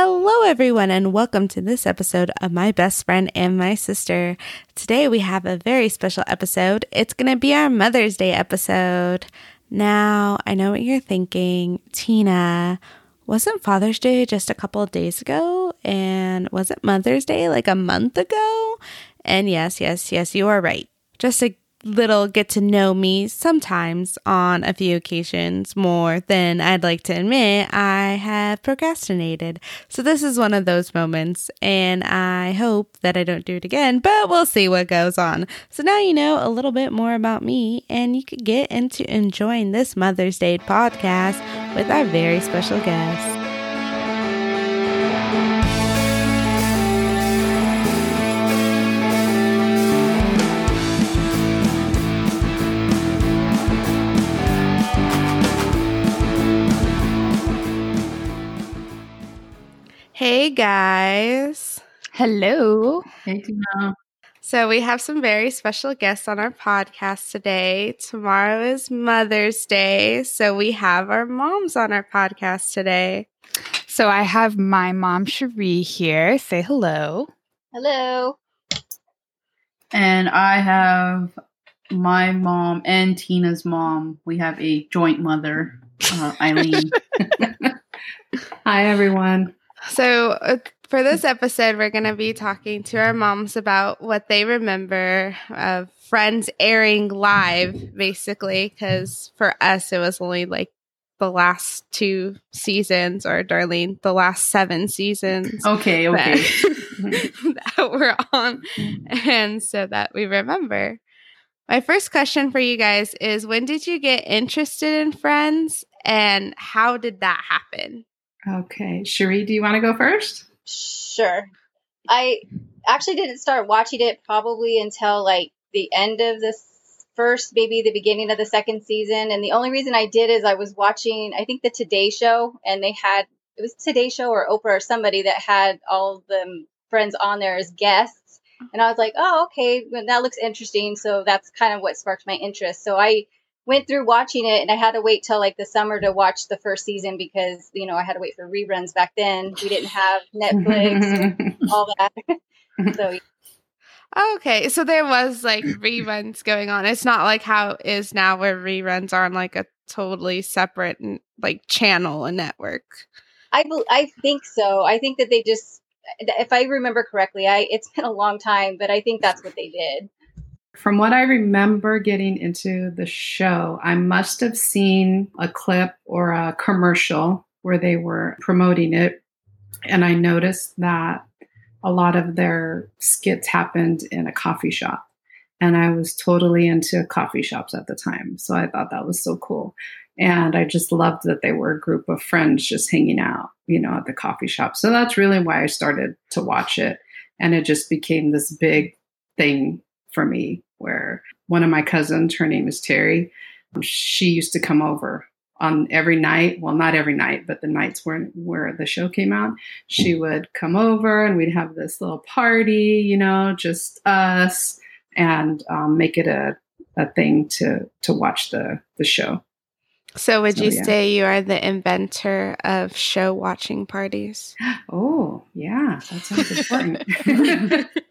Hello, everyone, and welcome to this episode of My Best Friend and My Sister. Today, we have a very special episode. It's going to be our Mother's Day episode. Now, I know what you're thinking. Tina, wasn't Father's Day just a couple of days ago? And wasn't Mother's Day like a month ago? And yes, yes, yes, you are right. Just a little get to know me sometimes on a few occasions more than I'd like to admit I have procrastinated. So this is one of those moments and I hope that I don't do it again, but we'll see what goes on. So now you know a little bit more about me and you could get into enjoying this Mother's Day podcast with our very special guest. Hey guys. Hello. Hey Tina. So we have some very special guests on our podcast today. Tomorrow is Mother's Day, so we have our moms on our podcast today. So I have my mom Cherie here. Say hello. Hello. And I have my mom and Tina's mom. We have a joint mother, uh, Eileen. Hi everyone. So, uh, for this episode, we're going to be talking to our moms about what they remember of Friends airing live, basically, because for us, it was only like the last two seasons, or Darlene, the last seven seasons. Okay, okay. That, that we're on, and so that we remember. My first question for you guys is when did you get interested in Friends and how did that happen? Okay. Cherie, do you want to go first? Sure. I actually didn't start watching it probably until like the end of this first, maybe the beginning of the second season. And the only reason I did is I was watching, I think, the Today Show, and they had it was Today Show or Oprah or somebody that had all the friends on there as guests. And I was like, oh, okay, well, that looks interesting. So that's kind of what sparked my interest. So I went through watching it and I had to wait till like the summer to watch the first season because, you know, I had to wait for reruns back then. We didn't have Netflix, all that. so Okay, so there was like reruns going on. It's not like how it is now where reruns are on like a totally separate like channel and network. I bel- I think so. I think that they just if I remember correctly, I it's been a long time, but I think that's what they did. From what I remember getting into the show, I must have seen a clip or a commercial where they were promoting it. And I noticed that a lot of their skits happened in a coffee shop. And I was totally into coffee shops at the time. So I thought that was so cool. And I just loved that they were a group of friends just hanging out, you know, at the coffee shop. So that's really why I started to watch it. And it just became this big thing for me where one of my cousins, her name is Terry, she used to come over on every night well not every night but the nights where where the show came out she would come over and we'd have this little party you know just us and um, make it a, a thing to to watch the the show so would So, you yeah. say you are the inventor of show watching parties? oh yeah that sounds important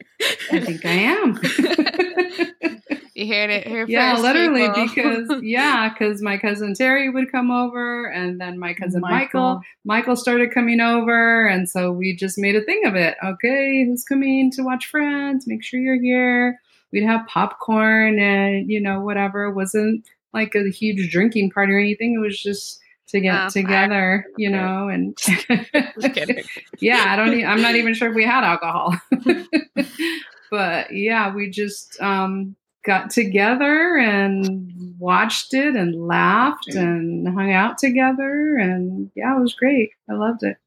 i think i am You heard it here yeah first. literally people. because yeah because my cousin terry would come over and then my cousin michael. Michael. michael started coming over and so we just made a thing of it okay who's coming to watch friends make sure you're here we'd have popcorn and you know whatever it wasn't like a huge drinking party or anything it was just to get Oh, together you know and yeah i don't I'm not even sure if we had alcohol but yeah we just um got together and watched it and laughed and hung out together and yeah it was great i loved it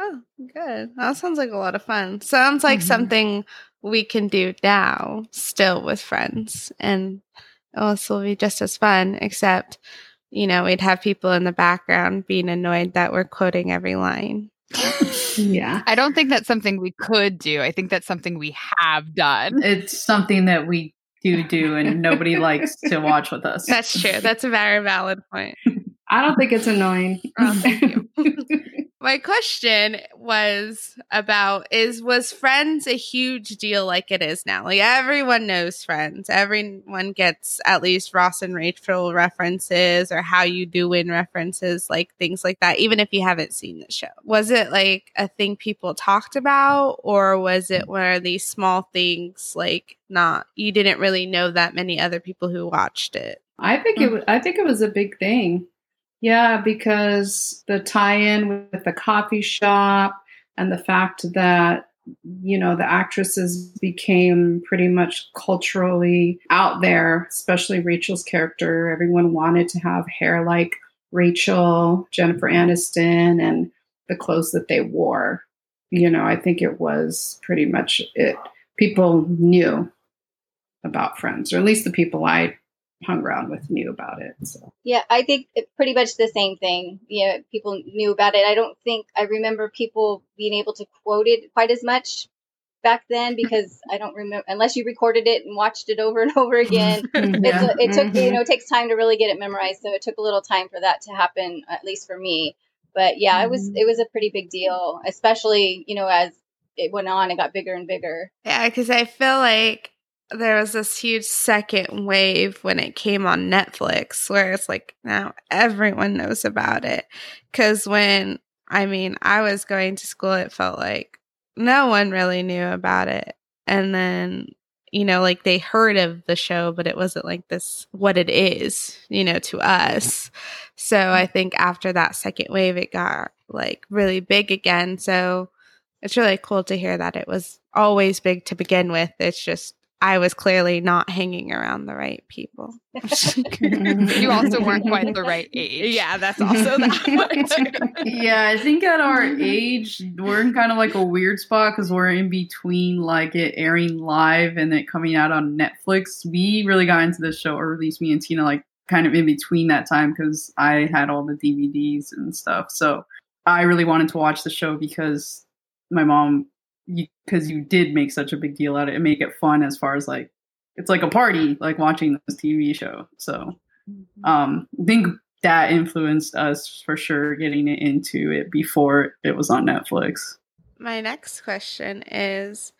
Oh, good. That sounds like a lot of fun. Sounds like Mhm. something we can do now, still with friends, and it will be just as fun. Except, you know, we'd have people in the background being annoyed that we're quoting every line. yeah I don't think that's something we could do. I think that's something we have done. It's something that we do do, and nobody likes to watch with us. That's true. That's a very valid point. i don't think it's annoying Oh. My question was about is was Friends a huge deal like it is now? Like everyone knows Friends. Everyone gets at least Ross and Rachel references or how you do win references, like things like that, even if you haven't seen the show. Was it like a thing people talked about or was it one of these small things like not you didn't really know that many other people who watched it? I think it. Mm. was, I think it was a big thing. Yeah, because the tie-in with the coffee shop and the fact that you know the actresses became pretty much culturally out there, especially Rachel's character. Everyone wanted to have hair like Rachel, Jennifer mm-hmm. Aniston, and the clothes that they wore. You know, I think it was pretty much it. People knew about Friends, or at least the people I hung around with knew about it. So Yeah, I think it, pretty much the same thing. Yeah, people knew about it. I don't think I remember people being able to quote it quite as much back then because I don't remember unless you recorded it and watched it over and over again. It, Yeah. it took you Mhm. know it takes time to really get it memorized, so it took a little time for that to happen, at least for me. But yeah, it was Mhm. it was a pretty big deal, especially you know as it went on, it got bigger and bigger. Yeah, because I feel like there was this huge second wave when it came on Netflix where it's like now everyone knows about it. Because when, I mean, I was going to school, it felt like no one really knew about it. And then, you know, like they heard of the show, but it wasn't like this, what it is, you know, to us. So I think after that second wave, it got like really big again. So it's really cool to hear that it was always big to begin with. It's just I was clearly not hanging around the right people. You also weren't quite the right age. Yeah, that's also that. one, yeah, I think at our mm-hmm. age, we're in kind of like a weird spot because we're in between like it airing live and it coming out on Netflix. We really got into this show, or at least me and Tina, like kind of in between that time because I had all the DVDs and stuff. So I really wanted to watch the show because my mom, because you, did make such a big deal out of it and make it fun as far as like it's like a party, like watching this TV show. So um, I think that influenced us for sure getting it into it before it was on Netflix. My next question is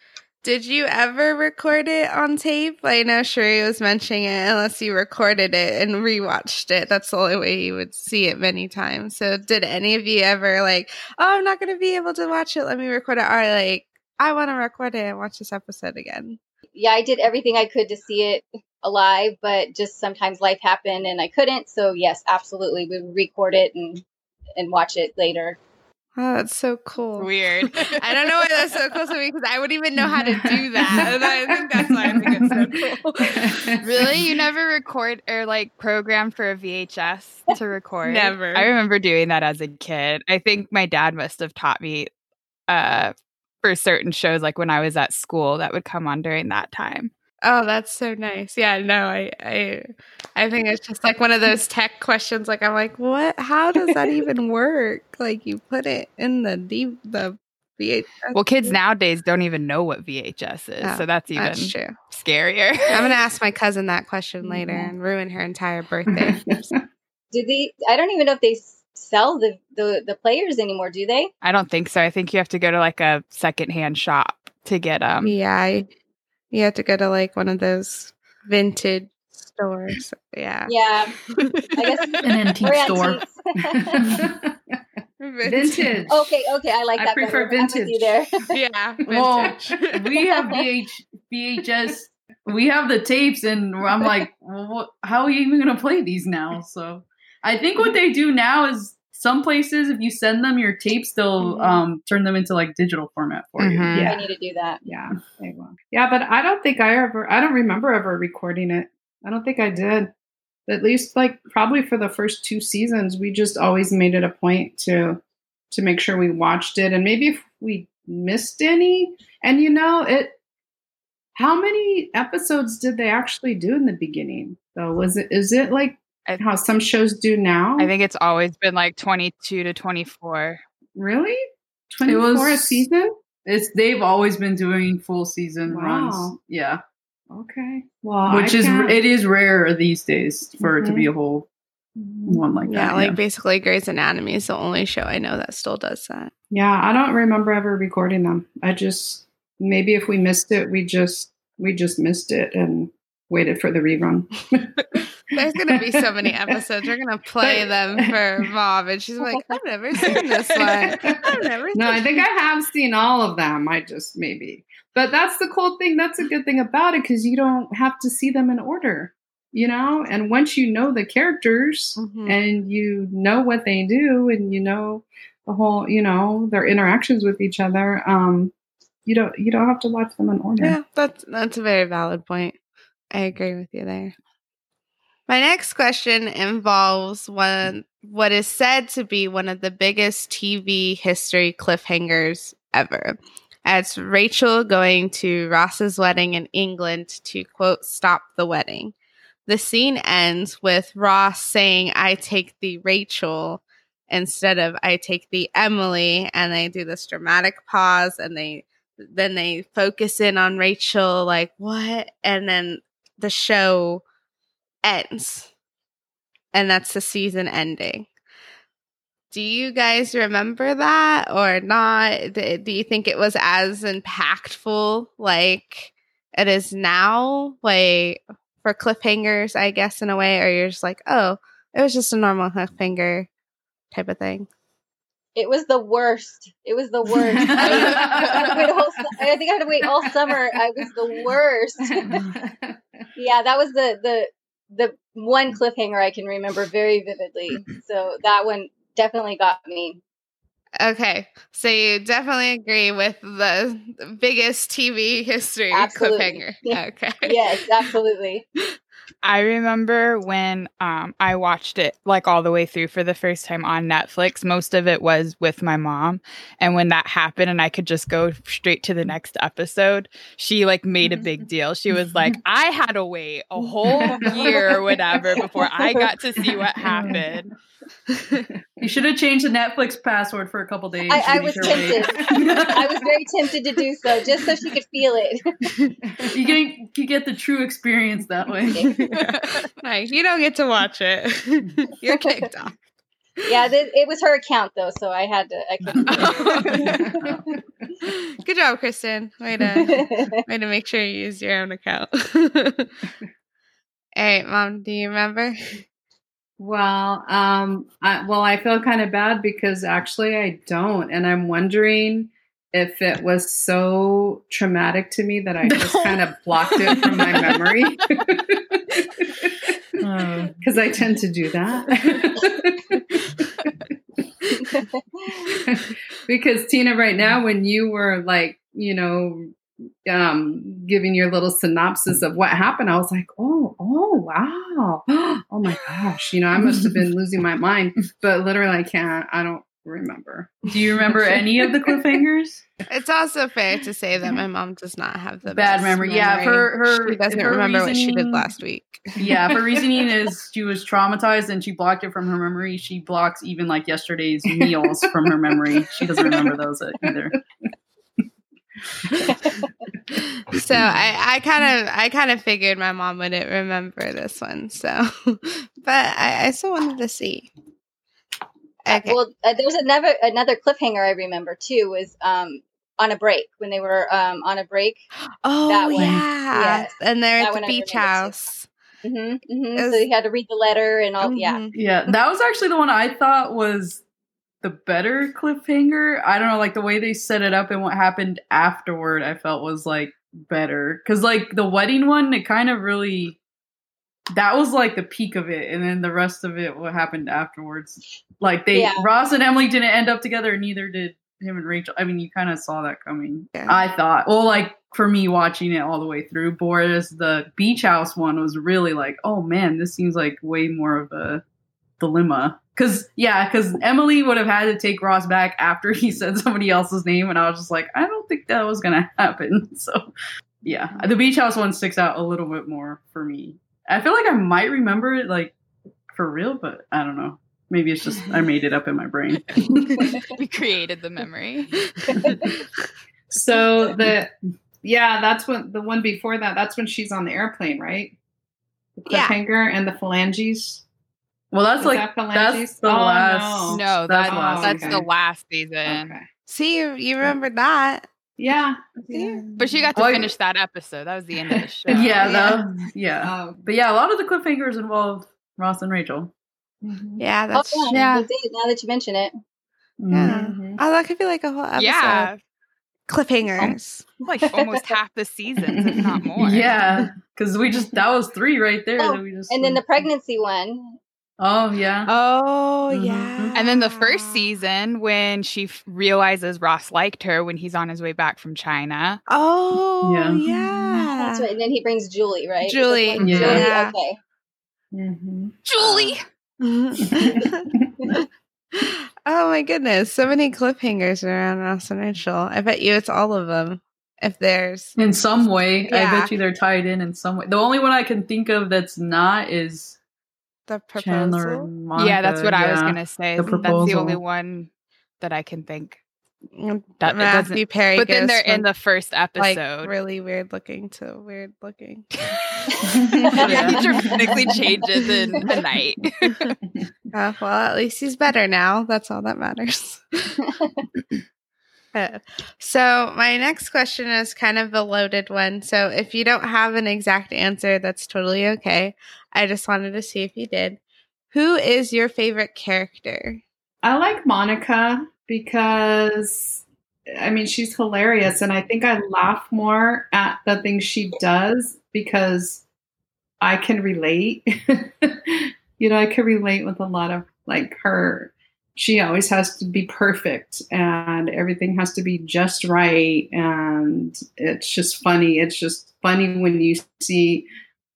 Did you ever record it on tape? I know Cherie was mentioning it, unless you recorded it and rewatched it. That's the only way you would see it many times. So, did any of you ever, like, oh, I'm not going to be able to watch it, let me record it? Or, like, I want to record it and watch this episode again? Yeah, I did everything I could to see it alive, but just sometimes life happened and I couldn't. So yes, absolutely, we record it and and watch it later. Oh, that's so cool. Weird. I don't know why that's so cool to me because I wouldn't even know how to do that. And I think that's why I think it's so cool. really? You never record or like program for a VHS to record? Never. I remember doing that as a kid. I think my dad must have taught me uh for certain shows like when I was at school that would come on during that time. Oh, that's so nice. Yeah, no, I, I, I think it's just like one of those tech questions. Like, I'm like, what? How does that even work? Like, you put it in the D, the VHS. Well, kids nowadays don't even know what VHS is, Oh, so that's even That's true. scarier. I'm gonna ask my cousin that question later mm-hmm. and ruin her entire birthday. Do they? I don't even know if they s- sell the the, the players anymore. Do they? I don't think so. I think you have to go to like a secondhand shop to get them. yeah, I, you have to go to like one of those vintage stores. Yeah, Yeah, I guess An antique store. antiques. vintage. okay, okay, I like I that. prefer better. I'm vintage. you there. yeah, well, we have VH, VHS, we have the tapes, and I'm like, well, what, how are you even going to play these now? So I think what they do now is some places, if you send them your tapes, they'll Mhm. um, turn them into like digital format for you. Mhm. Yeah. I need to do that. Yeah, they will. Yeah, but I don't think I ever. I don't remember ever recording it. I don't think I did. At least, like probably for the first two seasons, we just always made it a point to to make sure we watched it, and maybe if we missed any, and you know it. How many episodes did they actually do in the beginning? Though was it is it like I- how some shows do now? I think it's always been like 22 to 24. really twenty four a season. It's they've always been doing full season Wow. runs. Yeah. Okay, well, Which I is can't- it is rare these days for it to be Mhm. a whole one like yeah, that. like basically Grey's Anatomy is the only show I know that still does that. Yeah, I don't remember ever recording them. I just maybe if we missed it, we just we just missed it and waited for the rerun. There's gonna be so many episodes. We're gonna play But- them for mom, and she's like, "I've never seen this one. I've never." no, I think I have seen all of them. I just maybe. But that's the cool thing. That's a good thing about it because you don't have to see them in order, you know? And once you know the characters Mhm. and you know what they do and you know the whole, you know, their interactions with each other, um, you don't you don't have to watch them in order. Yeah, that's that's a very valid point. I agree with you there. My next question involves one what is said to be one of the biggest TV history cliffhangers ever. It's Rachel going to Ross's wedding in England to quote stop the wedding. The scene ends with Ross saying, I take the Rachel instead of I take the Emily, and they do this dramatic pause and they then they focus in on Rachel, like, what? And then the show ends. And that's the season ending. Do you guys remember that or not? Do you think it was as impactful like it is now? Like for cliffhangers, I guess, in a way, or you're just like, oh, it was just a normal cliffhanger type of thing. It was the worst. It was the worst. I, had to wait a whole I think I had to wait all summer. I was the worst. yeah, that was the the the one mm. cliffhanger I can remember very vividly. So that one definitely got me. Okay, so you definitely agree with the biggest TV history Absolutely. cliffhanger. Okay. Yes, absolutely. I remember when um, I watched it like all the way through for the first time on Netflix. Most of it was with my mom, and when that happened, and I could just go straight to the next episode, she like made a big deal. She was like, "I had to wait a whole year or whatever before I got to see what happened." You should have changed the Netflix password for a couple days. I- I was her wait. I was very tempted to do so just so she could feel it. you get you get the true experience that way. nice. You don't get to watch it. You're kicked off. Yeah, th- it was her account though, so I had to. I couldn't. Good job, Kristen. Way to way to make sure you use your own account. All right, mom. Do you remember? Well, um, I, well, I feel kind of bad because actually I don't, and I'm wondering if it was so traumatic to me that I just kind of blocked it from my memory Oh. because I tend to do that. because Tina, right now, when you were like, you know, um, giving your little synopsis of what happened, I was like, oh, oh, wow, oh my gosh, you know, I must have been losing my mind, but literally, I can't, I don't remember. Do you remember any of the cliffhangers? It's also fair to say that my mom does not have the Bad best memory. Yeah, her- her- she doesn't her remember what she did last week. Yeah, her reasoning is she was traumatized and she blocked it from her memory. She blocks even like yesterday's meals from her memory. She doesn't remember those either. so I, I kind of I kind of figured my mom wouldn't remember this one. So, but I, I still wanted to see. Okay. Well, uh, there was another another cliffhanger I remember too. Was um on a break when they were um on a break. oh that one. yeah, Yes. and they're That at the beach remember too. house. hmm hmm Is- So you had to read the letter and all. Yeah. Mhm. Yeah, that was actually the one I thought was the better cliffhanger. I don't know, like the way they set it up and what happened afterward, I felt was like better. Cause like the wedding one, it kind of really that was like the peak of it, and then the rest of it, what happened afterwards. Like they Yeah. Ross and Emily didn't end up together, neither did him and Rachel. I mean, you kind of saw that coming. Yeah. I thought. Well, like for me watching it all the way through, Boris, the beach house one was really like, oh man, this seems like way more of a dilemma. Cause yeah, cause Emily would have had to take Ross back after he said somebody else's name, and I was just like, I don't think that was gonna happen. So yeah, the beach house one sticks out a little bit more for me. I feel like I might remember it like for real, but I don't know. Maybe it's just I made it up in my brain. we created the memory. So the yeah, that's when the one before that. That's when she's on the airplane, right? The Yeah. cliffhanger and the phalanges. Well, that's Is like that that's the Oh, last. No, that's that, the last that's okay. the last season. Okay. See, you, you remember that. Yeah. Yeah. But she got to Well, finish that episode. That was the end of the show. Yeah, Yeah. yeah. yeah. Oh. But yeah, a lot of the cliffhangers involved Ross and Rachel. Mhm. Yeah, Oh, that's yeah, yeah. Now that you mention it, Yeah. Mhm. Oh, that could be like a whole episode. Yeah. Cliffhangers. Like almost half the seasons, if not more. Yeah, because we just that was three right there. Oh, that we just and then the pregnancy one. Oh yeah. Oh, Mhm. yeah. And then the first season, when she f- realizes Ross liked her when he's on his way back from China. Oh, Yeah. yeah. That's right. And then he brings Julie, right? Julie, Is it yeah. Julie? Yeah. Okay. Mhm. Julie! oh my goodness. So many cliffhangers around Ross and Rachel. I bet you it's all of them. If there's In some way, I bet you they're tied in in some way. The only one I can think of that's not is the Chandler. proposal. And Monica. yeah, that's what I was going to say. the That's the only one that I can think. Mm, That- it Matthew doesn't- Perry. But then they're in the first like episode. really weird looking to weird looking. yeah, he dramatically changes in the night. Uh, well, at least he's better now. That's all that matters. So, my next question is kind of a loaded one. So, if you don't have an exact answer, that's totally okay. I just wanted to see if you did. Who is your favorite character? I like Monica because I mean she's hilarious and I think I laugh more at the things she does because I can relate. you know, I can relate with a lot of like her she always has to be perfect and everything has to be just right and it's just funny. It's just funny when you see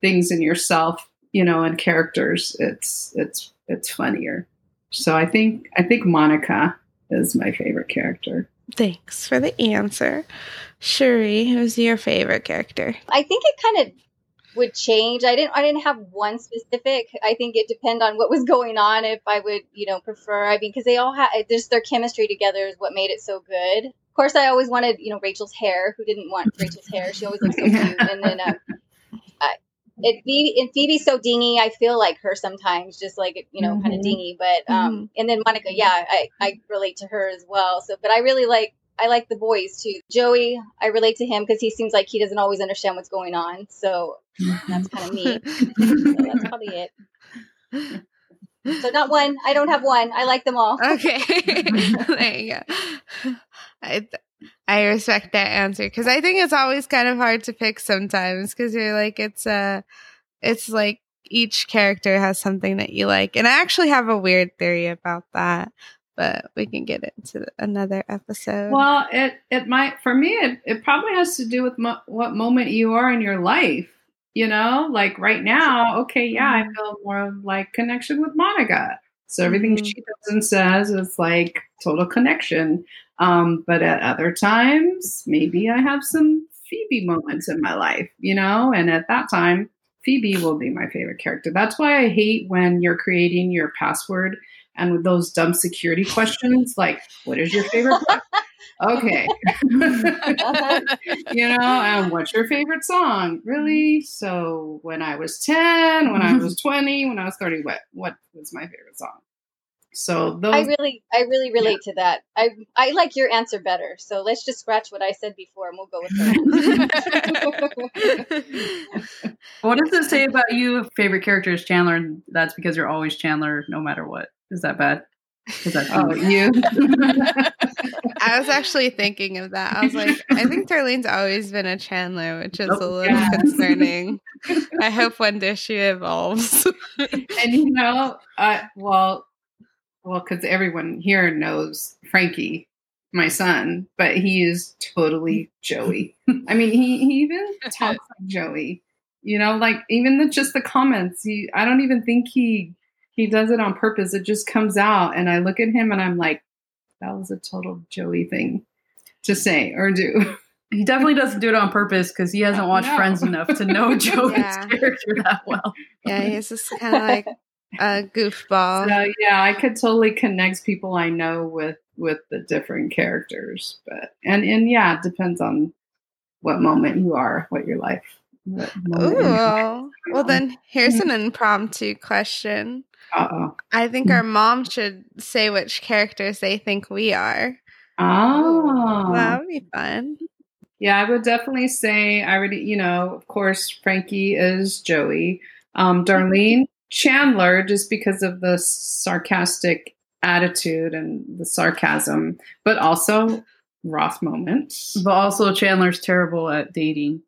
things in yourself, you know, and characters. It's it's it's funnier. So I think I think Monica is my favorite character. Thanks for the answer. Cherie, who's your favorite character? I think it kind of would change. I didn't I didn't have one specific. I think it depend on what was going on if I would, you know, prefer. I mean, because they all had just their chemistry together is what made it so good. Of course, I always wanted, you know, Rachel's hair. Who didn't want Rachel's hair? She always looked so cute. And then um, I, it Phoebe and Phoebe's so dingy. I feel like her sometimes, just like you know, kind of dingy. But um, and then Monica, yeah, I I relate to her as well. So, but I really like I like the boys too. Joey, I relate to him because he seems like he doesn't always understand what's going on. So that's kind of me. That's probably it. So not one. I don't have one. I like them all. Okay. there you go. I, I respect that answer because I think it's always kind of hard to pick sometimes because you're like, it's uh, it's like each character has something that you like. And I actually have a weird theory about that, but we can get into another episode. Well, it it might for me it, it probably has to do with mo- what moment you are in your life. You know, like right now, okay, yeah, I feel more of like connection with Monica. So everything Mhm. she does and says is like total connection. Um, but at other times, maybe I have some Phoebe moments in my life, you know, and at that time, Phoebe will be my favorite character. That's why I hate when you're creating your password and with those dumb security questions like, what is your favorite book? okay. you know, and what's your favorite song? Really? So when I was 10, when I was 20, when I was 30, what what was my favorite song? So those I really, I really relate to that. I, I like your answer better. So let's just scratch what I said before, and we'll go with her. What does it say about you? Favorite character is Chandler, and that's because you're always Chandler, no matter what. Is that bad? Is that Oh, you. I was actually thinking of that. I was like, I think Darlene's always been a Chandler, which is a Oh, little yeah. concerning. I hope one day she evolves. and you know, uh, well, well, because everyone here knows Frankie, my son, but he is totally Joey. I mean, he, he even talks like Joey. You know, like even the, just the comments. He, I don't even think he he does it on purpose. It just comes out, and I look at him and I'm like, that was a total Joey thing to say or do. he definitely doesn't do it on purpose because he hasn't watched No. Friends enough to know Joey's Yeah. character that well. yeah, he's just kind of like a goofball. So yeah, I could totally connect people I know with with the different characters, but and and yeah, it depends on what moment you are, what your life What moment in your life? Ooh. Well, then here's an impromptu question. Uh-oh. I think our mom should say which characters they think we are. Oh. That would be fun. Yeah, I would definitely say I already, you know, of course, Frankie is Joey. Um, Darlene Chandler, just because of the sarcastic attitude and the sarcasm, but also Ross moments. But also, Chandler's terrible at dating.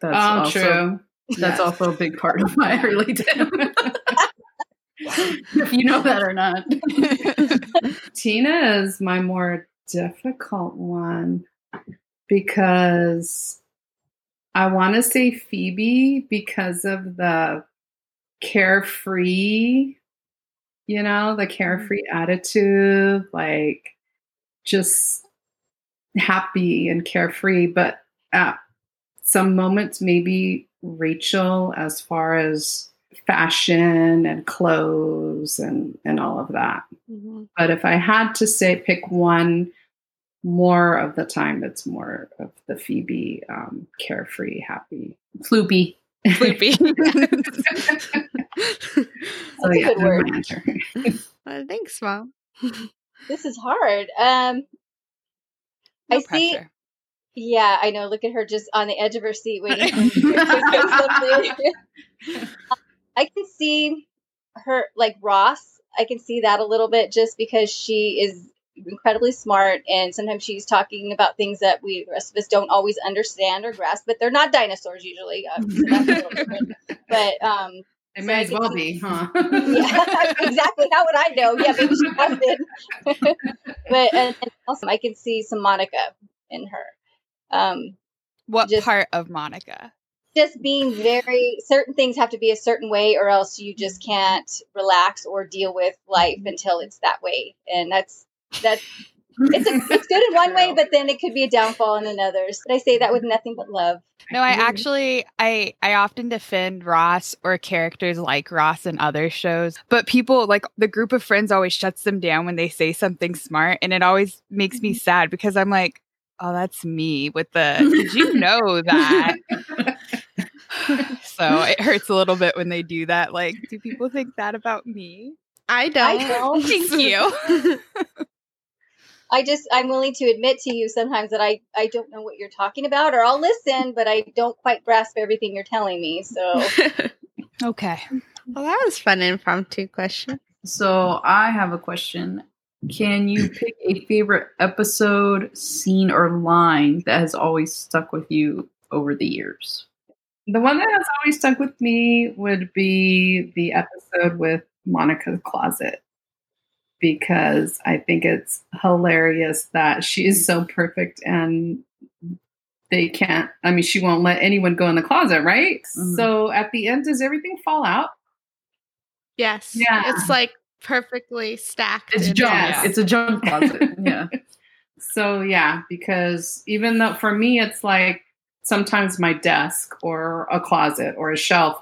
That's oh, also, true. That's Yes. also a big part of why I relate to him. if you know that or not. Tina is my more difficult one because I want to say Phoebe because of the carefree, you know, the carefree mm. attitude, like just happy and carefree. But at some moments, maybe Rachel, as far as fashion and clothes and, and all of that. Mhm. But if I had to say pick one, more of the time it's more of the Phoebe um, carefree, happy. Floopy. Floopy. So That's a yeah, good word. well, thanks, mom. This is hard. Um, No I see. pressure. Yeah, I know. Look at her just on the edge of her seat waiting for me to say something. I can see her like Ross. I can see that a little bit just because she is incredibly smart and sometimes she's talking about things that we the rest of us don't always understand or grasp, but they're not dinosaurs usually. Uh, so that's a little different. But um It So may I as well be, huh? yeah, exactly. How would I know? Yeah, maybe she has been. but and, and also, I can see some Monica in her. Um, What Just- part of Monica? Just being very certain things have to be a certain way, or else you just can't relax or deal with life until it's that way. And that's that's it's a, it's good in one way, but then it could be a downfall in another. But I say that with nothing but love. No, I Mhm. actually I I often defend Ross or characters like Ross in other shows, but people like the group of friends always shuts them down when they say something smart and it always makes me sad because I'm like, "Oh, that's me with the Did you know that?" So, it hurts a little bit when they do that. Like, do people think that about me? I don't. I don't. Thank you. I just I'm willing to admit to you sometimes that I I don't know what you're talking about, or I'll listen, but I don't quite grasp everything you're telling me. So okay. well, that was fun impromptu question. So I have a question. Can you pick a favorite episode, scene, or line that has always stuck with you over the years? The one that has always stuck with me would be the episode with Monica's Closet because I think it's hilarious that she is so perfect and they can't, I mean, she won't let anyone go in the closet, right? Mhm. So at the end, does everything fall out? Yes. Yeah. It's like perfectly stacked. It's junk. Yes. It's a junk closet. yeah. So yeah, because even though for me it's like sometimes my desk or a closet or a shelf,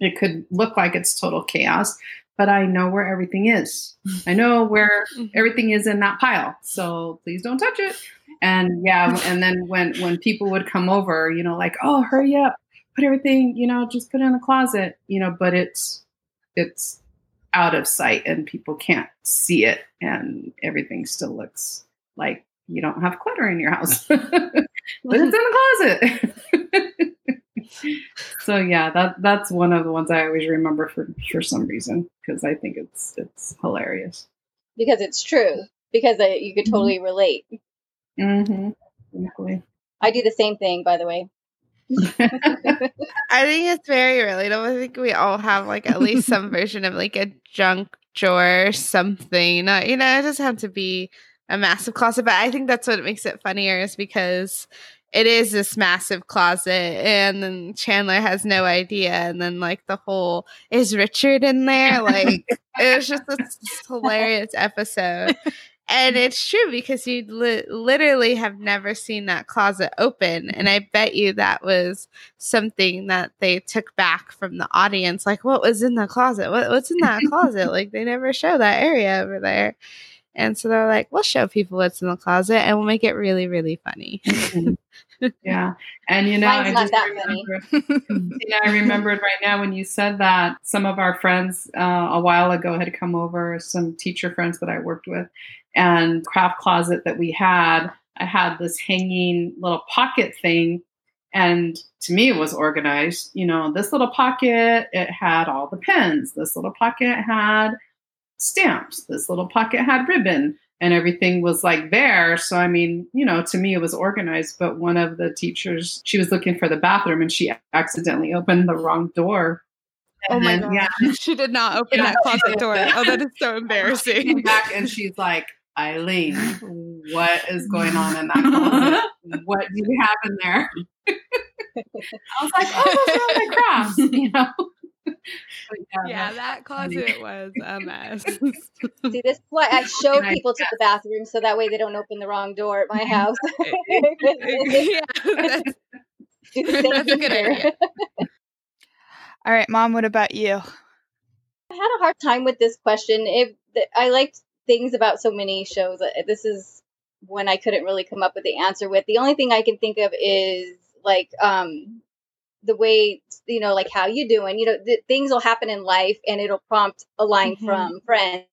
it could look like it's total chaos, but I know where everything is. I know where Mhm. everything is in that pile. So please don't touch it. And yeah, and then when when people would come over, you know, like, oh, hurry up, put everything, you know, just put it in the closet, you know, but it's it's out of sight and people can't see it and everything still looks like you don't have clutter in your house. but it's in the closet. so yeah, that that's one of the ones I always remember for for some reason because I think it's it's hilarious. because it's true, because I, you could totally relate. Mm-hmm. Exactly. I do the same thing, by the way. I think it's very relatable. I think we all have like at least some version of like a junk drawer or something. Not, you know, it doesn't have to be a massive closet, but I think that's what makes it funnier is because it is this massive closet and then Chandler has no idea and then like the whole is Richard in there? Like it was just this hilarious episode. And it's true because you li- literally have never seen that closet open. And I bet you that was something that they took back from the audience. Like, what was in the closet? What, what's in that closet? Like, they never show that area over there. And so they're like, we'll show people what's in the closet and we'll make it really, really funny. yeah. And you know, Mine's I just that remember, you know, I remembered right now when you said that some of our friends uh, a while ago had come over, some teacher friends that I worked with, and craft closet that we had, I had this hanging little pocket thing. And to me, it was organized. You know, this little pocket, it had all the pins This little pocket had stamps. This little pocket had ribbon and everything was like there. So, I mean, you know, to me it was organized. But one of the teachers, she was looking for the bathroom and she accidentally opened the wrong door. oh my And god. Yeah. She did not open Yeah, that closet door. Oh, that is so embarrassing. back and she's like, Eileen, what is going on in that closet? What do you have in there? I was like, oh, those are all my crafts, you know. But yeah, that closet was a mess. See, this is why I show And I- people to the bathroom so that way they don't open the wrong door at my house. yeah, that's, Do the same that's a good idea. All right, mom, what about you? I had a hard time with this question. If I liked things about so many shows, uh, this is when I couldn't really come up with the answer with. The only thing I can think of is like um the way you know like how you doing you know th- things will happen in life and it'll prompt a line Mhm. from friends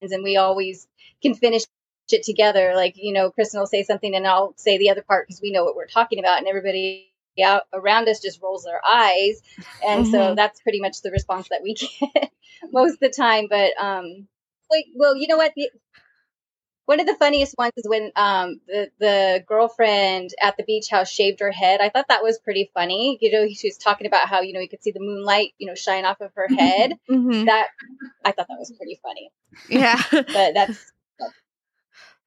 and we always can finish it together like you know kristen will say something and i'll say the other part because we know what we're talking about and everybody out around us just rolls their eyes and so Mhm. that's pretty much the response that we get most of the time but um like well you know what the, one of the funniest ones is when um the the girlfriend at the beach house shaved her head. I thought that was pretty funny. You know, she was talking about how you know you could see the moonlight, you know, shine off of her head. Mhm. that I thought that was pretty funny. Yeah. But that's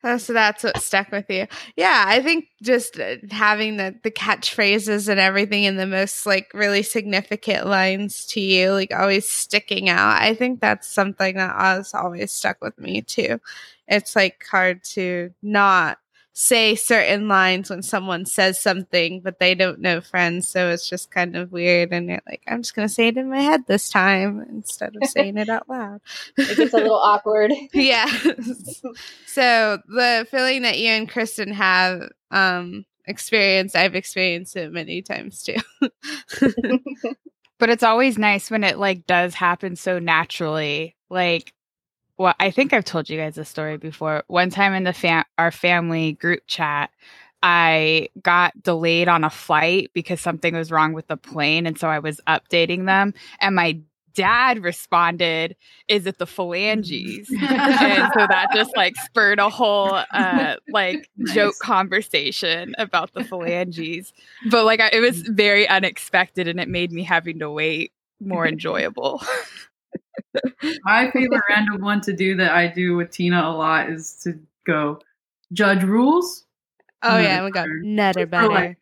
Oh, so that's what stuck with you. Yeah, I think just uh, having the the catchphrases and everything in the most like really significant lines to you, like always sticking out. I think that's something that has always stuck with me too. It's like hard to not say certain lines when someone says something, but they don't know friends, so it's just kind of weird. And you're like, I'm just gonna say it in my head this time instead of saying it out loud. it gets a little awkward. yeah. so the feeling that you and Kristen have um experienced, I've experienced it many times too. But it's always nice when it like does happen so naturally. Like well, I think I've told you guys this story before. One time in the fam- our family group chat, I got delayed on a flight because something was wrong with the plane and so I was updating them and my dad responded, "Is it the phalanges?" and so that just like spurred a whole uh like joke conversation about the phalanges but like I, it was very unexpected and it made me having to wait more enjoyable My favorite random one to do that I do with Tina a lot is to go judge rules, oh yeah, Nutter we got butter. nutter Or, better. like,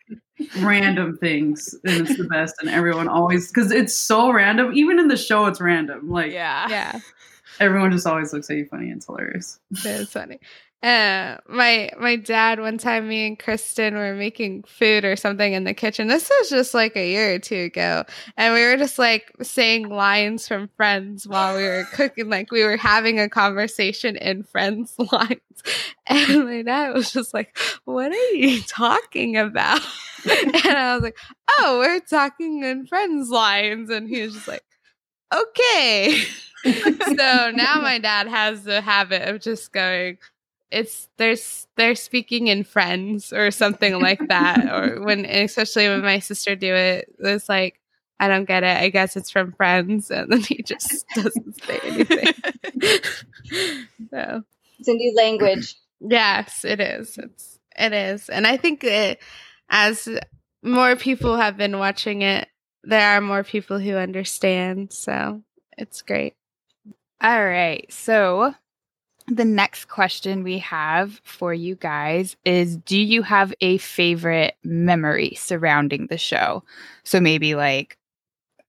random things, and it's the best. And everyone always because it's so random. Even in the show, it's random. Like yeah yeah. everyone just always looks at you funny. and It's hilarious. That's funny. Uh, my my dad one time me and Kristen were making food or something in the kitchen. This was just like a year or two ago, and we were just like saying lines from Friends while we were cooking, like we were having a conversation in Friends lines. And my dad was just like, "What are you talking about?" And I was like, "Oh, we're talking in Friends lines," and he was just like, "Okay." so now my dad has the habit of just going it's there's they're speaking in friends or something like that or when especially when my sister do it it's like i don't get it. I guess it's from friends. And then he just doesn't say anything. So. It's a new language. yes it is. It's it is. And i think that as more people have been watching it there are more people who understand. So it's great. All right. So the next question we have for you guys is do you have a favorite memory surrounding the show? So maybe like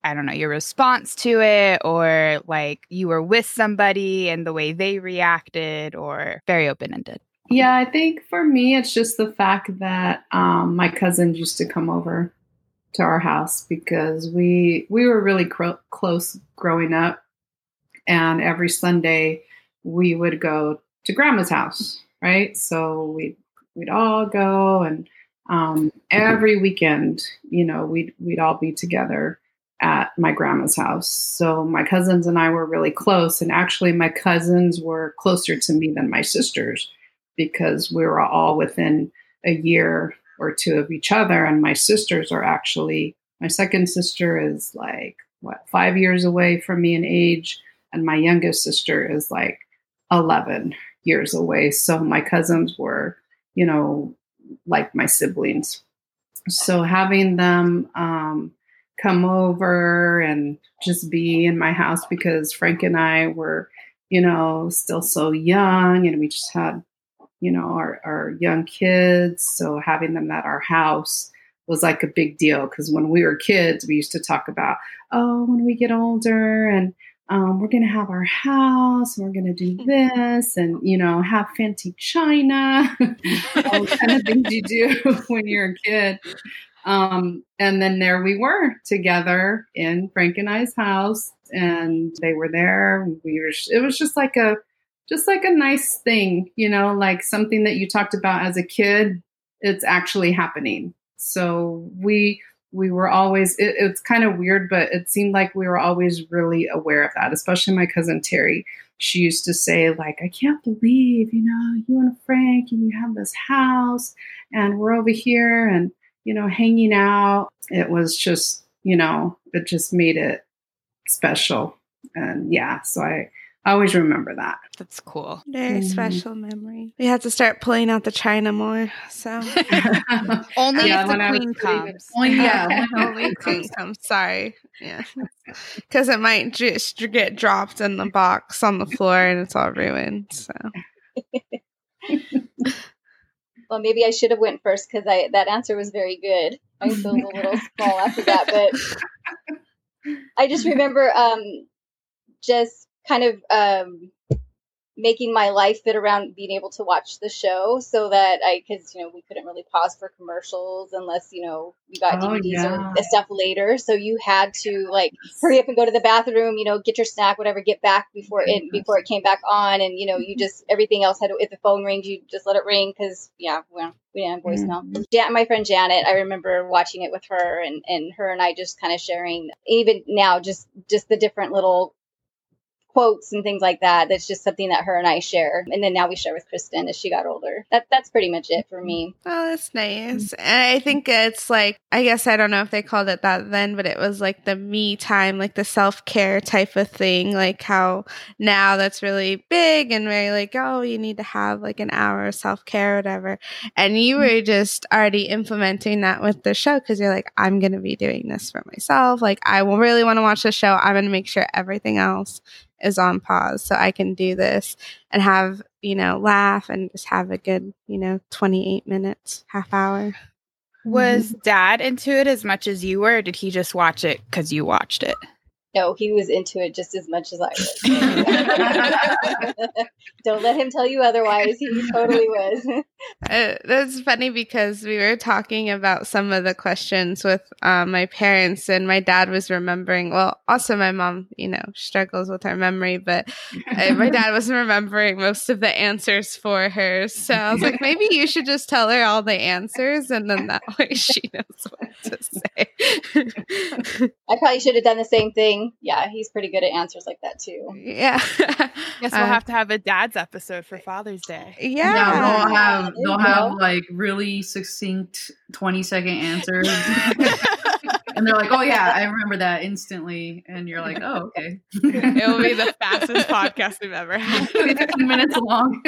i don't know your response to it or like you were with somebody and the way they reacted or very open-ended. Yeah, I think for me, it's just the fact that um, my cousins used to come over to our house because we we were really cro- close growing up, and every Sunday we would go to grandma's house, right? So we we'd all go and um, every weekend, you know, we'd we'd all be together at my grandma's house. So my cousins and I were really close, and actually, my cousins were closer to me than my sisters because we were all within a year or two of each other. And my sisters are actually my second sister is like what five years away from me in age, and my youngest sister is like eleven years away. So my cousins were, you know, like my siblings. So having them um, come over and just be in my house because Frank and I were, you know, still so young and we just had, you know, our, our young kids. So having them at our house was like a big deal because when we were kids, we used to talk about, oh, when we get older and um, we're going to have our house and we're going to do this and you know have fancy china all kind of things you do when you're a kid. Um, and then there we were together in frank and i's house and they were there. We were it was just like a just like a nice thing you know like something that you talked about as a kid it's actually happening. So we we were always it, it's kind of weird but it seemed like we were always really aware of that especially my cousin terry. She used to say like i can't believe you know you and frank and you have this house and we're over here and you know hanging out. It was just you know it just made it special. And yeah so i I always remember that. That's cool. Very mm-hmm. special memory. We had to start pulling out the china more. So only yeah, if the queen comes. Only, yeah, only queen comes. Sorry. Yeah. Because it might just get dropped in the box on the floor and it's all ruined. So. well, maybe I should have went first because I that answer was very good. I was a little small after that, but I just remember um, just kind of um, making my life fit around being able to watch the show so that I, because, you know, we couldn't really pause for commercials unless, you know, we got oh, DVDs yeah. or stuff later. So you had to like hurry up and go to the bathroom, you know, get your snack, whatever, get back before it, before it came back on. And, you know, you just, everything else had to, if the phone rings, you just let it ring because, yeah, well, we didn't have voicemail. Mm-hmm. Jan- my friend Janet, I remember watching it with her and, and her and I just kind of sharing, even now, just, just the different little quotes and things like that. That's just something that her and I share. And then now we share with Kristen as she got older. That that's pretty much it for me. Oh, that's nice. And I think it's like I guess I don't know if they called it that then, but it was like the me time, like the self care type of thing. Like how now that's really big and very like, oh, you need to have like an hour of self care or whatever. And you mm-hmm. were just already implementing that with the show because you're like, I'm gonna be doing this for myself. Like I will really want to watch the show. I'm gonna make sure everything else is on pause so I can do this and have, you know, laugh and just have a good, you know, 28 minutes, half hour. Was mm-hmm. dad into it as much as you were? did he just watch it because you watched it? No, he was into it just as much as I was. Don't let him tell you otherwise. He totally was. Uh, that's funny because we were talking about some of the questions with um, my parents, and my dad was remembering. Well, also my mom, you know, struggles with her memory, but uh, my dad was remembering most of the answers for her. So I was like, maybe you should just tell her all the answers, and then that way she knows what to say. I probably should have done the same thing yeah, he's pretty good at answers like that too. Yeah. Guess we'll uh, have to have a dad's episode for Father's Day. Yeah. yeah they'll have they'll have like really succinct 20 second answers. and they're like, "Oh yeah, I remember that instantly." And you're like, "Oh, okay." It'll be the fastest podcast we've ever had. 15 minutes long.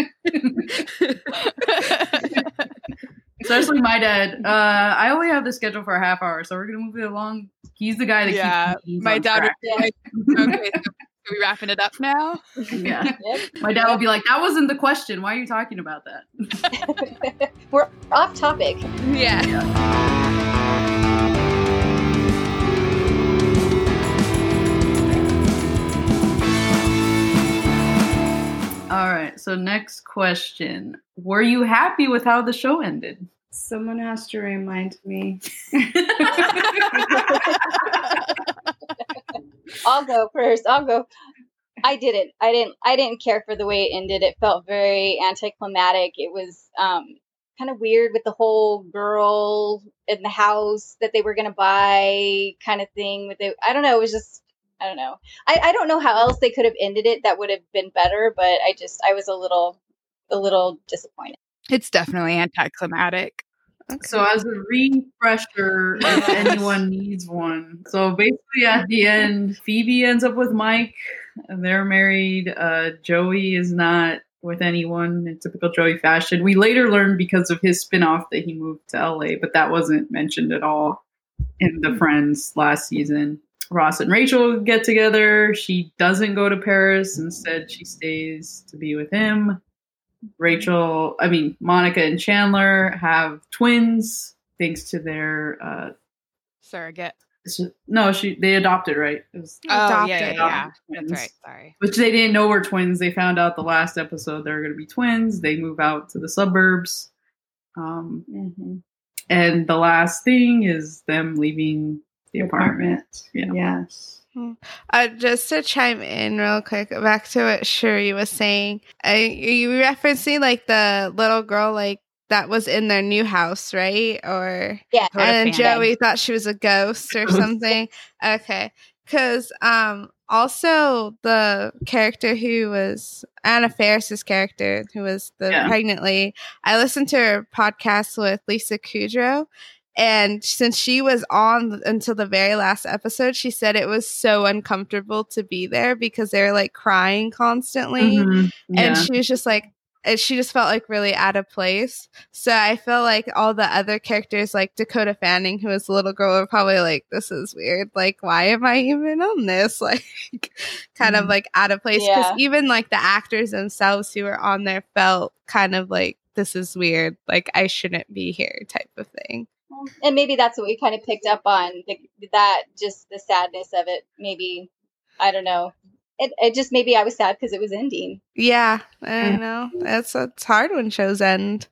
Especially my dad. Uh, I only have the schedule for a half hour, so we're gonna move it along. He's the guy that yeah. keeps my dad. Would like, okay, so are we wrapping it up now? Yeah. My dad would be like, "That wasn't the question. Why are you talking about that?" we're off topic. yeah. yeah. All right. So next question: Were you happy with how the show ended? Someone has to remind me. I'll go first. I'll go. I didn't. I didn't. I didn't care for the way it ended. It felt very anticlimactic. It was um, kind of weird with the whole girl in the house that they were going to buy kind of thing. With it, I don't know. It was just. I don't know. I, I don't know how else they could have ended it that would have been better, but I just I was a little a little disappointed. It's definitely anticlimactic. Okay. So, as a refresher, if anyone needs one, so basically at the end, Phoebe ends up with Mike. They're married. Uh, Joey is not with anyone in typical Joey fashion. We later learned because of his spinoff that he moved to LA, but that wasn't mentioned at all in the Friends last season. Ross and Rachel get together. She doesn't go to Paris. Instead, she stays to be with him. Rachel, I mean, Monica and Chandler have twins thanks to their uh, surrogate. No, she they adopted, right? It was oh, adopted. yeah, yeah, yeah. That's right. Sorry. Which they didn't know were twins. They found out the last episode they're going to be twins. They move out to the suburbs. Um, mm-hmm. And the last thing is them leaving the apartment. apartment. Yeah. Yes. Uh, just to chime in real quick, back to what Cherie was saying. Uh, you referencing like the little girl like that was in their new house, right? Or yeah, and Joey thought she was a ghost or something. okay, because um also the character who was Anna Faris's character, who was the yeah. pregnant lady. I listened to her podcast with Lisa Kudrow, and since she was on until the very last episode, she said it was so uncomfortable to be there because they were like crying constantly. Mm-hmm. Yeah. And she was just like, she just felt like really out of place. So I feel like all the other characters, like Dakota Fanning, who was the little girl, were probably like, "This is weird. Like, why am I even on this?" Like, kind mm-hmm. of like out of place. Because yeah. even like the actors themselves who were on there felt kind of like, "This is weird. Like, I shouldn't be here," type of thing and maybe that's what we kind of picked up on the, that just the sadness of it maybe i don't know. It, it just maybe i was sad because it was ending. Yeah i know. It's it's hard when shows end.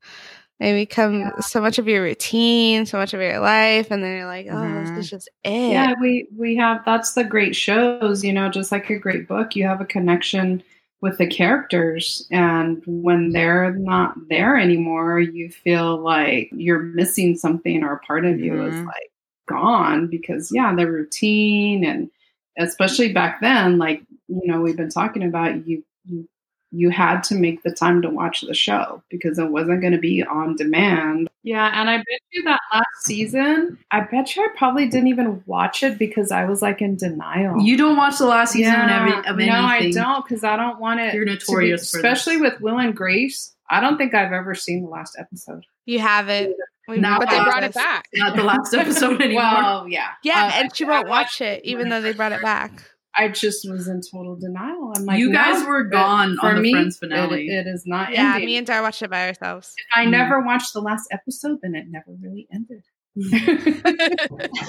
They become yeah. so much of your routine so much of your life and then you're like oh mm-hmm. this is just it. Yeah we we have that's the great shows you know just like a great book you have a connection with the characters and when they're not there anymore you feel like you're missing something or a part of you mm-hmm. is like gone because yeah the routine and especially back then like you know we've been talking about you you you had to make the time to watch the show because it wasn't going to be on demand. Yeah, and I bet you that last season, I bet you I probably didn't even watch it because I was like in denial. You don't watch the last season yeah, of, every, of No, I don't because I don't want it. You're notorious, be, especially with Will and Grace. I don't think I've ever seen the last episode. You haven't. Not but they brought it back. Not the last episode anymore. well, yeah, yeah, uh, and she won't watch it even though they brought it back. I just was in total denial. I'm like, you guys no, were gone for on me, the Friends finale. It, it is not. Yeah, ending. me and Dar watched it by ourselves. If I mm. never watched the last episode, then it never really ended. yeah,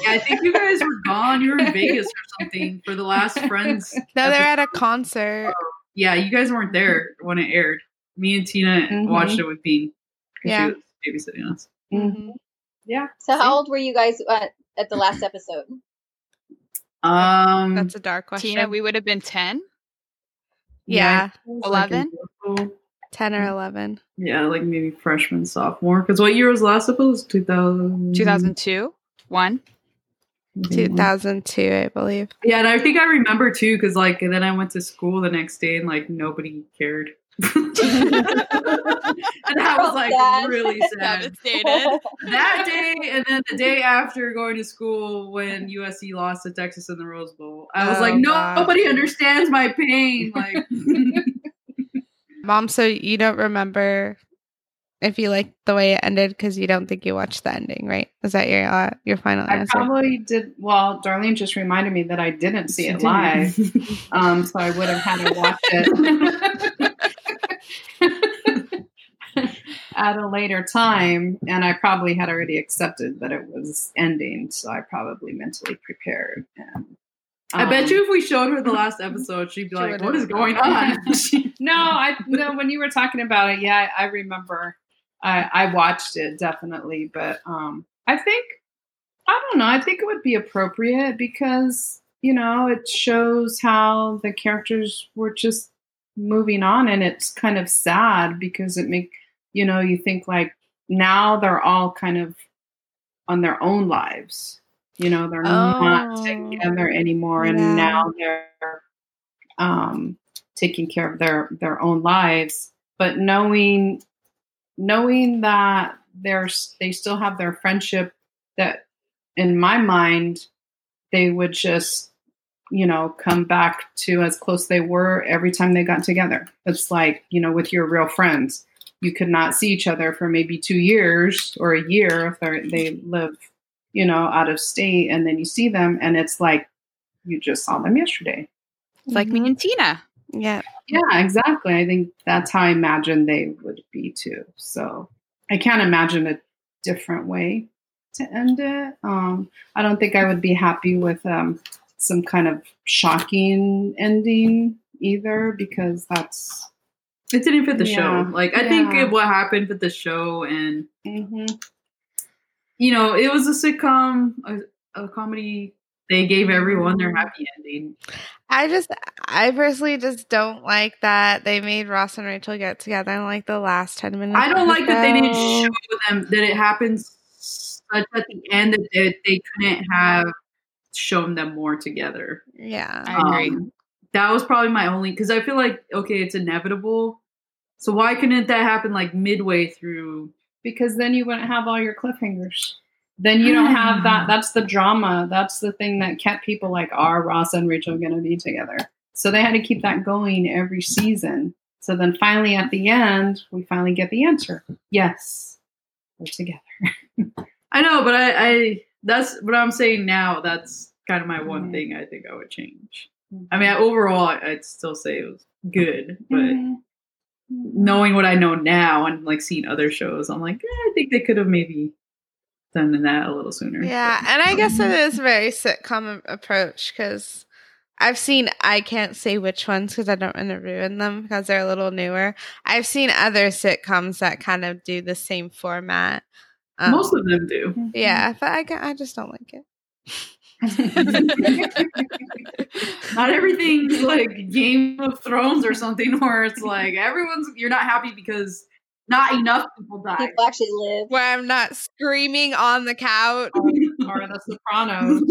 I think you guys were gone. You were in Vegas or something for the last Friends. No, they're at a concert. Oh, yeah, you guys weren't there when it aired. Me and Tina mm-hmm. watched it with Bean. Yeah, she was babysitting us. Mm-hmm. Yeah. So, how old were you guys uh, at the last episode? Um, that's a dark question. Tina, we would have been ten. Yeah, eleven. Like 10 or 11 yeah like maybe freshman sophomore because what year was last episode 2000 2002 one? 2002 i believe. Yeah and i think i remember too because like and then i went to school the next day and like nobody cared and I was like sad. really sad. Devastated. that day, and then the day after going to school when USC lost to Texas in the Rose Bowl, I was oh, like, no, God. nobody understands my pain. Like, mom, so you don't remember if you like the way it ended because you don't think you watched the ending, right? Is that your uh, your final I answer? I probably did. Well, Darlene just reminded me that I didn't see it live, um, so I would have had to watch it. At a later time, and I probably had already accepted that it was ending, so I probably mentally prepared. And, um, I bet you if we showed her the last episode, she'd be like, "What is going on?" no, I no. When you were talking about it, yeah, I, I remember. I, I watched it definitely, but um, I think I don't know. I think it would be appropriate because you know, it shows how the characters were just moving on and it's kind of sad because it make you know, you think like now they're all kind of on their own lives. You know, they're not Oh. together anymore and now they're um taking care of their their own lives. But knowing knowing that there's they still have their friendship that in my mind they would just you know come back to as close they were every time they got together it's like you know with your real friends you could not see each other for maybe two years or a year if they're, live you know out of state and then you see them and it's like you just saw them yesterday It's like me and Tina. Yeah. yeah, exactly. I think that's how I imagine they would be too. So I can't imagine a different way to end it. Um, I don't think I would be happy with um, some kind of shocking ending either because that's. It didn't fit the Yeah. show. Like I think it, what happened with the show, and Mhm. you know, it was a sitcom, a, a comedy. They gave everyone their happy ending. I just, I personally just don't like that they made Ross and Rachel get together in like the last 10 minutes. I don't of the like that they didn't show. show them that it happens such at the end that they, they couldn't have shown them more together. Yeah. I agree. Um, that was probably my only because I feel like okay, it's inevitable. So why couldn't that happen like midway through? Because then you wouldn't have all your cliffhangers. Then you don't have that. That's the drama. That's the thing that kept people like, are Ross and Rachel going to be together? So they had to keep that going every season. So then finally at the end, we finally get the answer. Yes, we're together. I know, but I, I that's what I'm saying now. That's kind of my one thing I think I would change. I mean, overall, I'd still say it was good, but Mhm. knowing what I know now and like seeing other shows, I'm like, eh, I think they could have maybe done that a little sooner. Yeah, and I guess it is very sitcom approach because I've seen I can't say which ones because I don't want to ruin them because they're a little newer. I've seen other sitcoms that kind of do the same format. Um, most of them do. yeah, but I I just don't like it. Not everything's like Game of Thrones or something where it's like everyone's you're not happy because not enough people die. People actually live. Where I'm not screaming on the couch. or The Sopranos,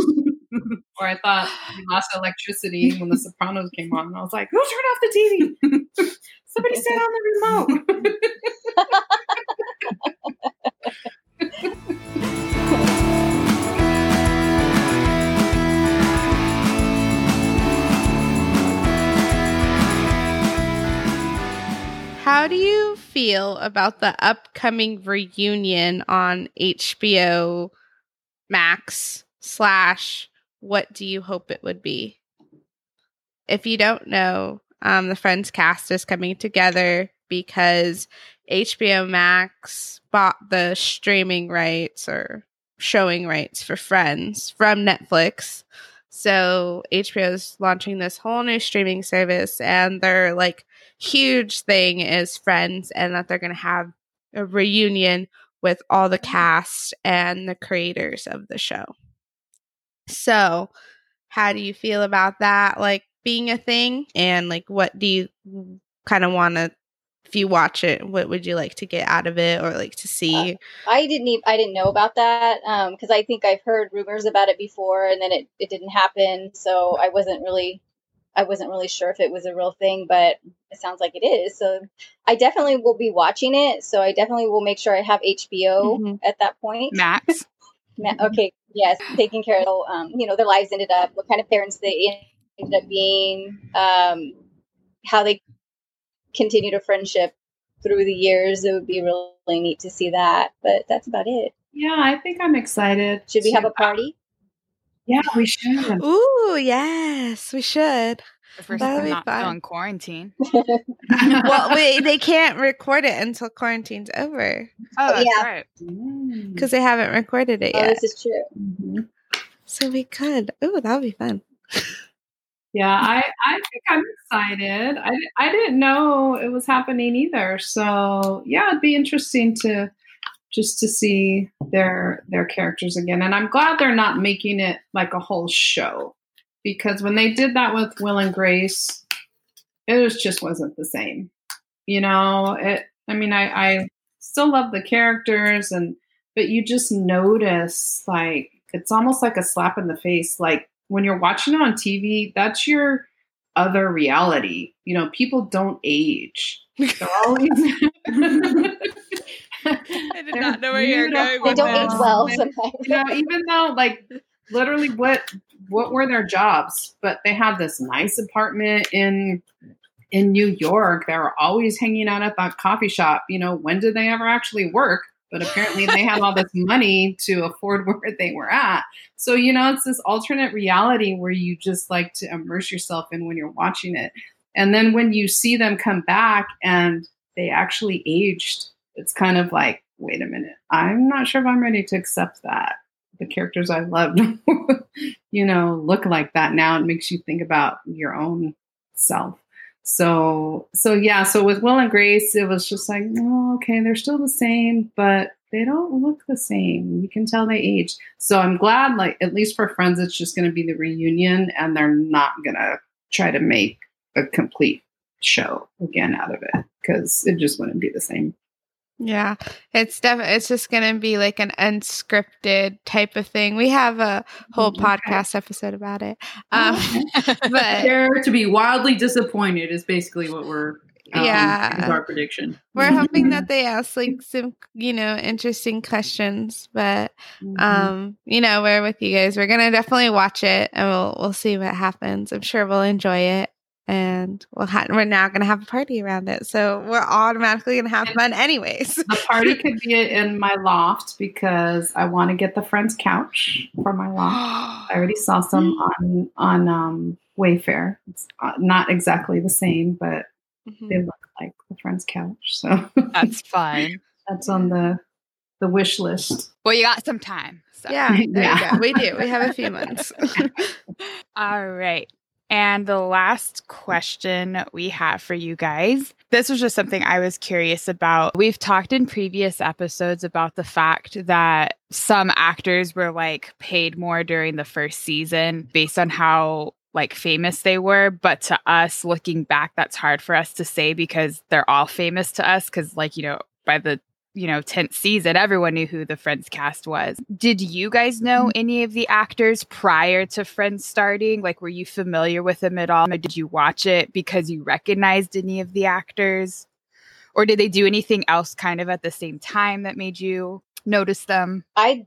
where I thought we lost electricity when The Sopranos came on. And I was like, who turned off the TV? Somebody stay on the remote. Feel about the upcoming reunion on HBO Max slash what do you hope it would be? If you don't know, um, the Friends cast is coming together because HBO Max bought the streaming rights or showing rights for Friends from Netflix. So HBO is launching this whole new streaming service, and they're like huge thing is Friends, and that they're going to have a reunion with all the cast and the creators of the show. So, how do you feel about that? Like being a thing, and like what do you kind of want to? If you watch it, what would you like to get out of it, or like to see? Uh, I didn't even, I didn't know about that um, because I think I've heard rumors about it before, and then it, it didn't happen. So I wasn't really I wasn't really sure if it was a real thing, but it sounds like it is. So I definitely will be watching it. So I definitely will make sure I have HBO Mhm. at that point. Max. Ma- Okay, yes, taking care of um, you know their lives ended up, what kind of parents they ended up being, um, how they continued a friendship through the years. It would be really neat to see that. But that's about it. Yeah, I think I'm excited. Should we to- have a party? Yeah, we should. Ooh, yes, we should. The first That'd time be not still fun. in quarantine. well, wait, they can't record it until quarantine's over Oh, that's yeah. right. Because they haven't recorded it Oh, yet. this is true. Mhm. So we could. Ooh, that would be fun. Yeah, I, I think I'm excited. I, I didn't know it was happening either. So yeah, it'd be interesting to just to see their their characters again. And I'm glad they're not making it like a whole show. because when they did that with Will and Grace, it was just wasn't the same. You know, it. I mean, I, I still love the characters, and but you just notice like it's almost like a slap in the face. Like when you're watching it on TV, that's your other reality. You know, people don't age. They're always. I did not know where you're going. They with don't this. age well sometimes. you know, even though like literally what what were their jobs? But they had this nice apartment in in New York. They were always hanging out at that coffee shop. You know, when did they ever actually work? But apparently they had all this money to afford where they were at. So, you know, it's this alternate reality where you just like to immerse yourself in when you're watching it. And then when you see them come back and they actually aged, it's kind of like, wait a minute, I'm not sure if I'm ready to accept that. The characters I loved, you know, look like that now. It makes you think about your own self. So, so yeah, so with Will and Grace, it was just like, oh, okay, they're still the same, but they don't look the same. You can tell they aged. So I'm glad, like, at least for Friends, it's just going to be the reunion and they're not going to try to make a complete show again out of it because it just wouldn't be the same. Yeah, it's definitely it's just gonna be like an unscripted type of thing. We have a whole Okay. podcast episode about it. Um, but Prepare to be wildly disappointed is basically what we're um, Yeah. our prediction. we're hoping that they ask like some you know interesting questions. But Mhm. um, you know, we're with you guys. We're gonna definitely watch it and we'll we'll see what happens. I'm sure we'll enjoy it. And we'll ha- we're now going to have a party around it, so we're automatically going to have fun, anyways. the party could be in my loft because I want to get the friend's couch for my loft. I already saw some on on um, Wayfair. It's uh, not exactly the same, but Mhm. they look like the friend's couch. So That's fun. that's on the the wish list. Well, you got some time. So. Yeah, there Yeah. you go. We do. We have a few months. All right. And the last question we have for you guys. This was just something I was curious about. We've talked in previous episodes about the fact that some actors were like paid more during the first season based on how like famous they were, but to us looking back that's hard for us to say because they're all famous to us cuz like, you know, by the you know 10th season everyone knew who the friends cast was. Did you guys know any of the actors prior to friends starting? Like were you familiar with them at all? Or did you watch it because you recognized any of the actors? Or did they do anything else kind of at the same time that made you notice them? I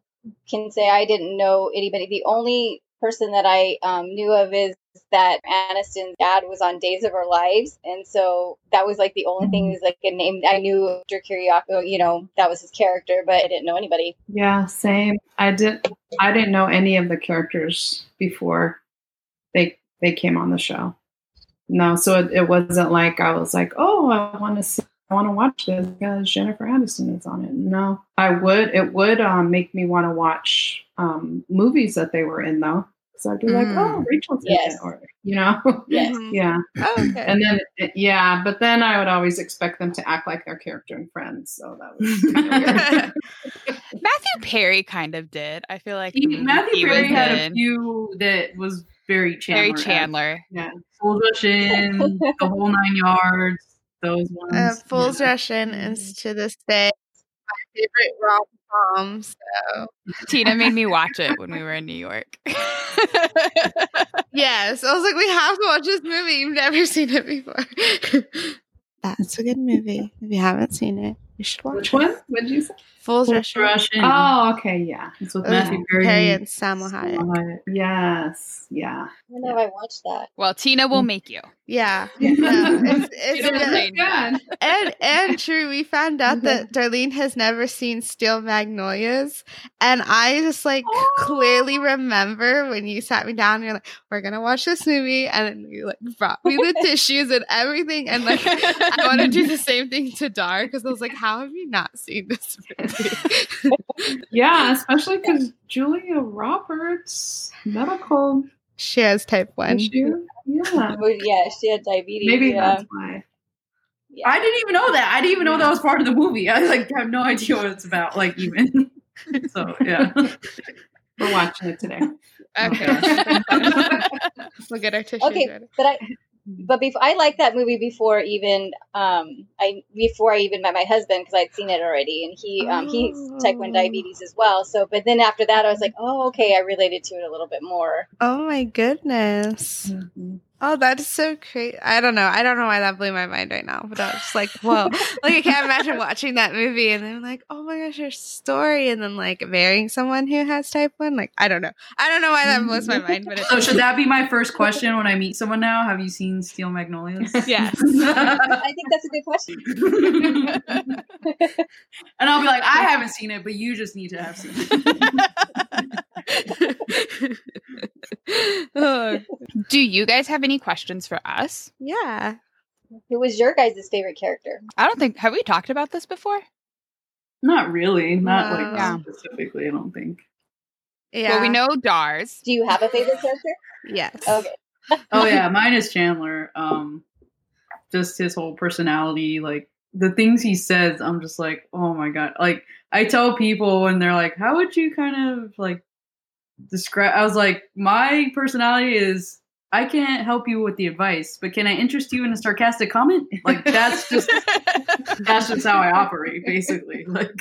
can say I didn't know anybody. The only person that I um, knew of is that Aniston's dad was on Days of Our Lives, and so that was like the only thing is like a name I knew. Victor Kiriakis, you know, that was his character, but I didn't know anybody. Yeah, same. I didn't I didn't know any of the characters before they they came on the show. No, so it, it wasn't like I was like, oh, I want to see, I want to watch this because Jennifer Aniston is on it. No, I would. It would um, make me want to watch um, movies that they were in though, because I'd be like, Mm. oh, Rachel's in Yes. it, or you know, Yes. Mhm. yeah. Oh, okay. And then yeah, but then I would always expect them to act like their character in Friends, so that was kind of weird. matthew perry kind of did i feel like He, Matthew he Perry was had a few that was very Chandler. Harry Chandler. yeah. Fools Rush In, the whole nine yards. Those ones. Uh, Fool's yeah. Rush In is to this day my favorite rom com. So Tina made me watch it when we were in New York. yes, I was like, we have to watch this movie. You've never seen it before. That's a good movie. If you haven't seen it, you should watch Which it. one? What did you say? Fool's Fools Rush In. Oh, okay, yeah. It's with Uh, Matthew Perry. Perry and Salma Hayek. Yes, yeah. I don't know if I watched that. well, Tina will make you. Yeah. Yeah. No, it's, it's You good. And and true, we found out that Darlene has never seen Steel Magnolias, and I just like clearly oh. remember when you sat me down. and You're like, "We're gonna watch this movie," and then you like brought me the tissues and everything, and like I want to do the same thing to Dar because I was like, "How have you not seen this movie?" Yeah, especially because Julia Roberts, medical she has type one. issue. Yeah. Yeah, she had diabetes. Maybe yeah. that's why. yeah. I didn't even know that. I didn't even know that was part of the movie. I like have no idea what it's about. Like even. so yeah. We're watching it today. Okay. we'll get our tissues Okay, ready. but I but before I liked that movie before even um I before I even met my husband because I'd seen it already and he um he's type one Oh. diabetes as well. So but then after that I was like, oh okay, I related to it a little bit more. Oh my goodness. Mhm. Oh, that is so crazy. I don't know. I don't know why that blew my mind right now, but I was just like, whoa. like, I can't imagine watching that movie and then, like, oh my gosh, your story. And then, like, marrying someone who has type 1. Like, I don't know. I don't know why that blows my mind, but it's. So should that be my first question when I meet someone now? Have you seen Steel Magnolias? Yes. I think that's a good question. and I'll be like, I haven't seen it, but you just need to have seen it. Do you guys have any questions for us? yeah. Who was your guys' favorite character? I don't think have we talked about this before? Not really. Not like Wow. specifically, I don't think. Yeah. Well, we know Dars. Do you have a favorite character? Yes. Okay. Oh yeah, mine is Chandler. Um just his whole personality, like the things he says, I'm just like, oh my god. Like I tell people when they're like, How would you kind of like describe I was like, my personality is I can't help you with the advice, but can I interest you in a sarcastic comment? Like that's just that's just how I operate, basically. Like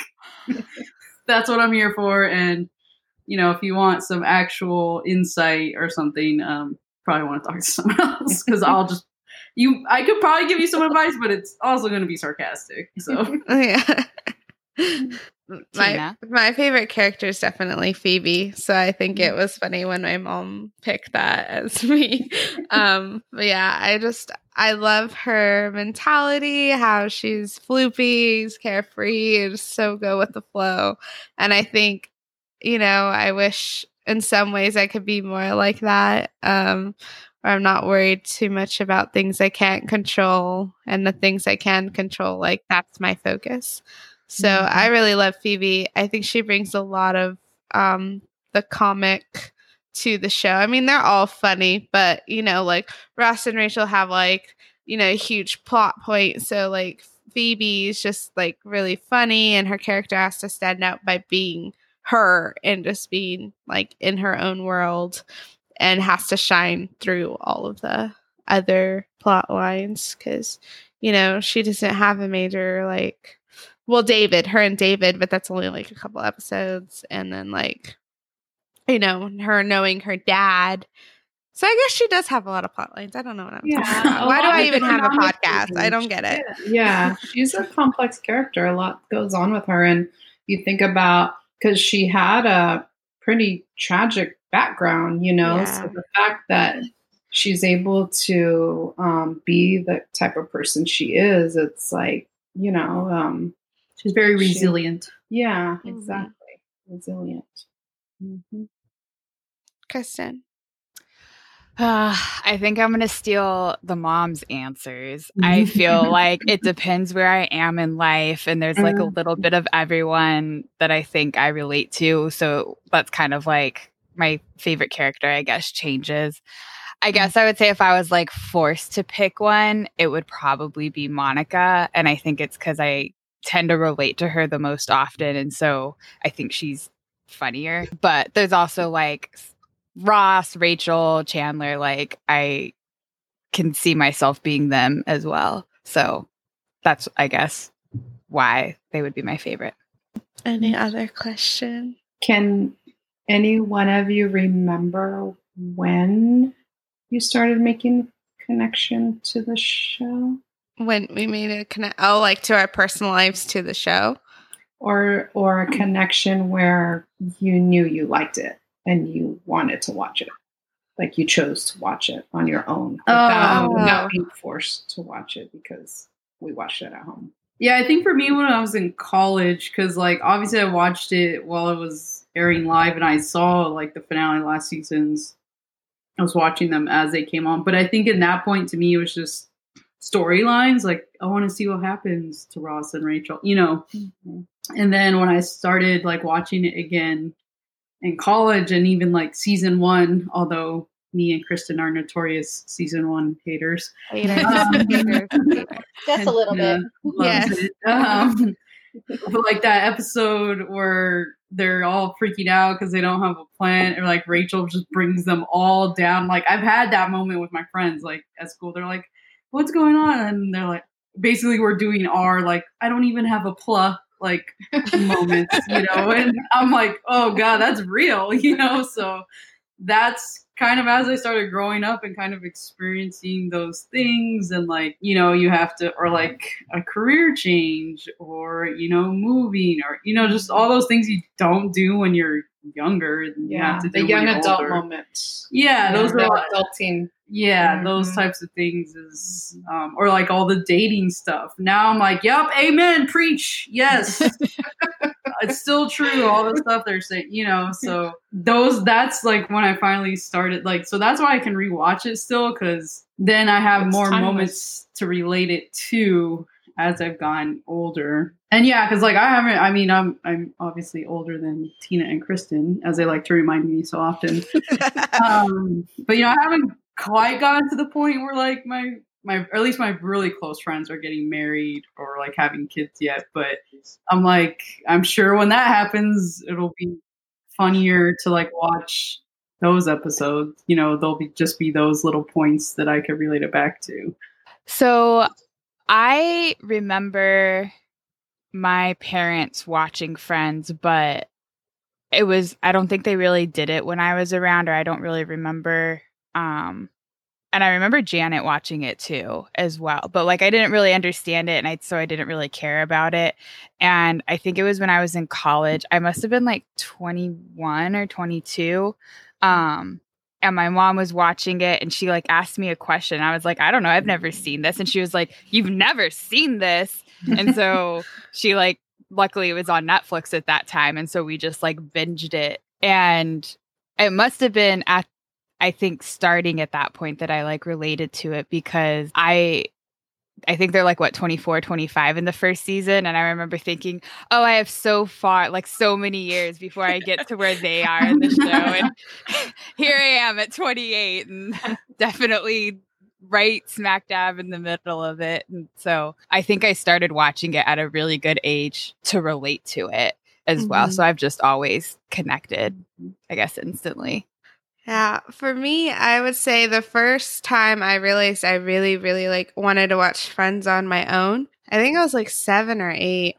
that's what I'm here for. And you know, if you want some actual insight or something, um, probably want to talk to someone else because I'll just you. I could probably give you some advice, but it's also going to be sarcastic. So yeah. My Tina? my favorite character is definitely Phoebe. So I think Mm. it was funny when my mom picked that as me. um but yeah, I just I love her mentality, how she's floopy, carefree, and just so go with the flow. And I think, you know, I wish in some ways I could be more like that. Um where I'm not worried too much about things I can't control and the things I can control, like that's my focus. So Mhm. I really love Phoebe. I think she brings a lot of um the comic to the show. I mean, they're all funny, but you know, like Ross and Rachel have like, you know, a huge plot points. So like Phoebe is just like really funny and her character has to stand out by being her and just being like in her own world and has to shine through all of the other plot lines because you know she doesn't have a major like well david her and david but that's only like a couple episodes. And then like you know her knowing her dad. So i guess she does have a lot of plot lines. I don't know what i'm Yeah, talking about why do i even have a podcast? I don't get it. Yeah, she's a complex character. A lot goes on with her, and you think about because she had a pretty tragic background, you know. Yeah. So the fact that she's able to um, be the type of person she is, it's like you know, um, she's very She- resilient. yeah, Mhm. exactly, resilient. hmm kristen Uh, I think I'm going to steal the mom's answers. I feel like it depends where I am in life, and there's like a little bit of everyone that I think I relate to. So that's kind of like my favorite character, I guess, changes. I guess I would say if I was like forced to pick one, it would probably be Monica. And I think it's because I tend to relate to her the most often. And so I think she's funnier. But there's also like Ross, Rachel, Chandler, like I can see myself being them as well. So that's, I guess, why they would be my favorite. any other question Can any one of you remember when you started making connection to the show? When we made a connect oh like to our personal lives to the show or or a connection where you knew you liked it and you wanted to watch it like you chose to watch it on your own without, Oh. without being forced to watch it because we watched it at home Yeah, I think for me when I was in college, because like obviously I watched it while it was airing live, and I saw like the finale last seasons. I was watching them as they came on, but I think in that point to me it was just storylines. Like I want to see what happens to Ross and Rachel, you know. And then when I started like watching it again in college, and even like season one, although me and Kristen are notorious season one haters. Haters, Um, haters, haters. Just a little bit. loves Yes. Um, but like that episode where they're all freaking out because they don't have a plan, or like Rachel just brings them all down. Like I've had that moment with my friends, like at school. They're like, "What's going on?" And they're like, basically, we're doing our like, I don't even have a pla like moments, you know. And I'm like, oh god, that's real, you know. So that's kind of as I started growing up and kind of experiencing those things and like, you know, you have to or like a career change or, you know, moving or you know, just all those things you don't do when you're younger and you have to the young adult older. moments. Yeah, those are adulting. Yeah, those Mhm. types of things is um, or like all the dating stuff. Now I'm like, yep, amen, preach, yes. it's still true, all the stuff they're saying, you know. So those that's like when I finally started like so that's why I can rewatch it still because then I have It's more timeless. moments to relate it to as I've gotten older. And yeah, because like I haven't I mean I'm I'm obviously older than Tina and Kristen, as they like to remind me so often um, but you know, I haven't quite gotten to the point where like my my or at least my really close friends are getting married or like having kids yet. But I'm like, I'm sure when that happens, it'll be funnier to like watch those episodes. You know, they'll be just be those little points that I could relate it back to. So I remember my parents watching Friends, but it was I don't think they really did it when I was around or I don't really remember um and I remember Janet watching it too as well. But like I didn't really understand it and I so I didn't really care about it. And I think it was when I was in college. I must have been like 21 or 22. Um and my mom was watching it and she like asked me a question. I was like, I don't know, I've never seen this. And she was like, You've never seen this. And so she like luckily it was on Netflix at that time. And so we just like binged it. And it must have been at I think starting at that point that I like related to it because I I think they're like what 24 25 in the first season and I remember thinking oh I have so far like so many years before I get to where they are in the show and here I am at 28 and definitely right smack dab in the middle of it. And so I think I started watching it at a really good age to relate to it as well Mhm. so I've just always connected I guess instantly Yeah, for me, I would say the first time I realized I really, really like wanted to watch Friends on my own, I think I was like seven or eight,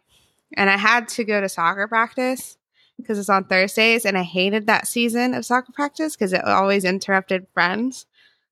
and I had to go to soccer practice because it's on Thursdays, and I hated that season of soccer practice because it always interrupted Friends.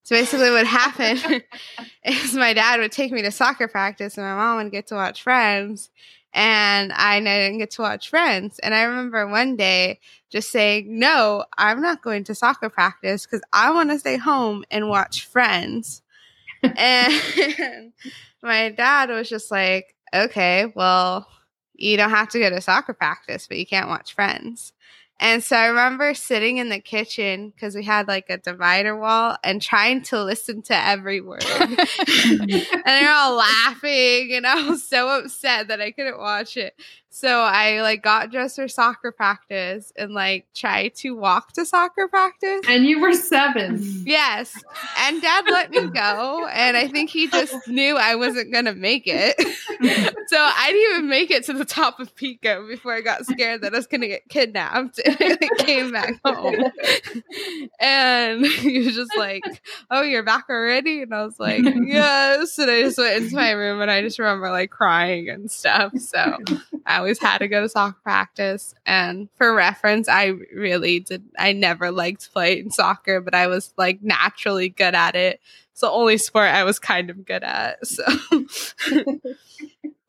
So basically, what happened is my dad would take me to soccer practice, and my mom would get to watch Friends, and I didn't get to watch Friends. And I remember one day just saying, No, I'm not going to soccer practice because I want to stay home and watch Friends. and my dad was just like, Okay, well, you don't have to go to soccer practice, but you can't watch Friends. And so I remember sitting in the kitchen because we had like a divider wall and trying to listen to every word. and they're all laughing, and I was so upset that I couldn't watch it. So I like got dressed for soccer practice and like tried to walk to soccer practice. And you were seven. Yes. And dad let me go. And I think he just knew I wasn't going to make it. so I didn't even make it to the top of Pico before I got scared that I was going to get kidnapped. And I came back home. And he was just like, Oh, you're back already? And I was like, Yes. And I just went into my room and I just remember like crying and stuff. So I always had to go to soccer practice. And for reference, I really did. I never liked playing soccer, but I was like naturally good at it. It's the only sport I was kind of good at. So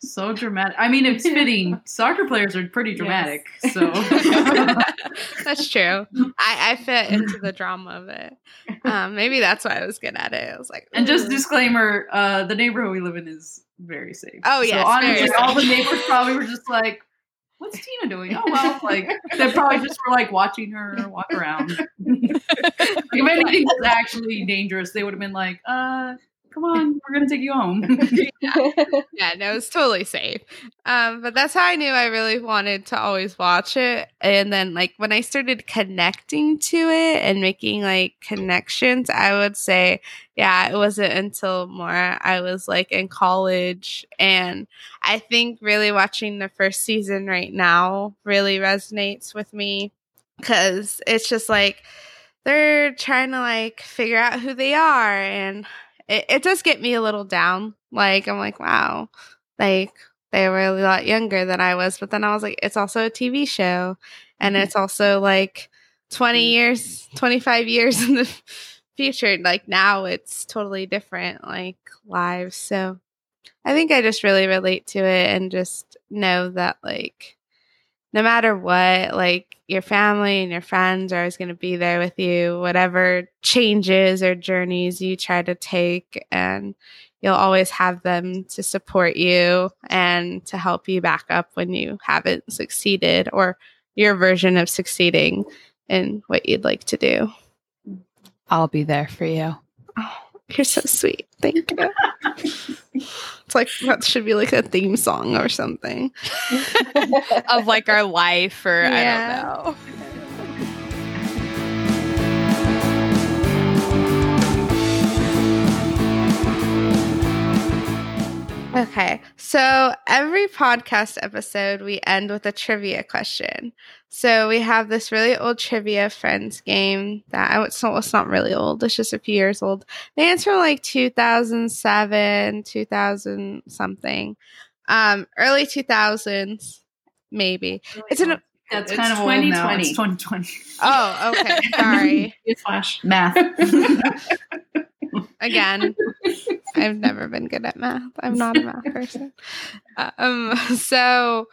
So dramatic. I mean, it's fitting. Soccer players are pretty dramatic. So that's true. I, I fit into the drama of it. Um, maybe that's why I was good at it. I was like, And just disclaimer: uh, the neighborhood we live in is very safe. Oh, yeah, so honestly, all the neighbors probably were just like, "What's Tina doing?" Oh well, like they probably just were like watching her walk around. Like, if anything was actually dangerous, they would have been like, "Uh, come on, we're gonna take you home. yeah, no, it's totally safe. Um, but that's how I knew I really wanted to always watch it. And then, like, when I started connecting to it and making like connections, I would say, yeah, it wasn't until more I was like in college. And I think really watching the first season right now really resonates with me because it's just like they're trying to like figure out who they are and it, it does get me a little down. Like I'm like, wow, like they were a lot younger than I was. But then I was like, it's also a TV show, and mm-hmm. it's also like 20 mm-hmm. years, 25 years in the future. Like now, it's totally different, like lives. So I think I just really relate to it and just know that like no matter what, like your family and your friends are always going to be there with you, whatever changes or journeys you try to take. And you'll always have them to support you and to help you back up when you haven't succeeded or your version of succeeding in what you'd like to do. I'll be there for you. Oh, you're so sweet. Thank you. it's like that should be like a theme song or something of like our life or yeah. I don't know. Okay. So every podcast episode, we end with a trivia question. So we have this really old trivia friends game that I would, so it's not really old. It's just a few years old. They answer like 2007, 2000 something, um, early 2000s, maybe. It's an, that's it's kind of 2020. Old now. It's 2020. Oh, okay. Sorry. Flash math. Again, I've never been good at math. I'm not a math person. Um, so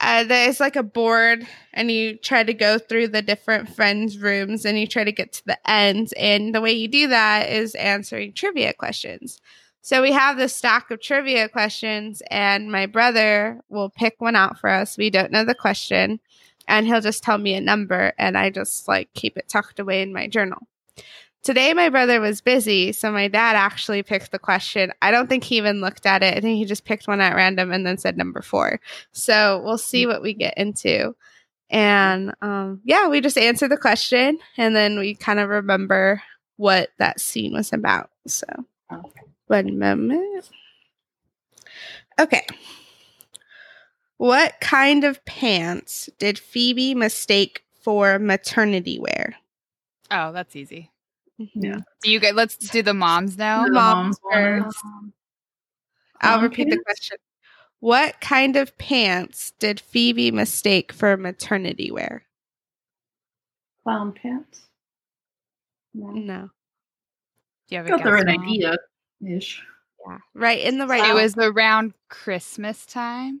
uh, there's like a board, and you try to go through the different friends' rooms, and you try to get to the end. And the way you do that is answering trivia questions. So we have this stack of trivia questions, and my brother will pick one out for us. We don't know the question, and he'll just tell me a number, and I just like keep it tucked away in my journal. Today, my brother was busy, so my dad actually picked the question. I don't think he even looked at it. I think he just picked one at random and then said number four. So we'll see what we get into. And um, yeah, we just answer the question and then we kind of remember what that scene was about. So, one moment. Okay. What kind of pants did Phoebe mistake for maternity wear? Oh, that's easy. Mm-hmm. Yeah. Do you guys let's do the moms now. The moms, first. I'll repeat pants? the question. What kind of pants did Phoebe mistake for maternity wear? Clown pants. No. no. Do you have got the right idea ish? Yeah. Right in the right. It was around Christmas time.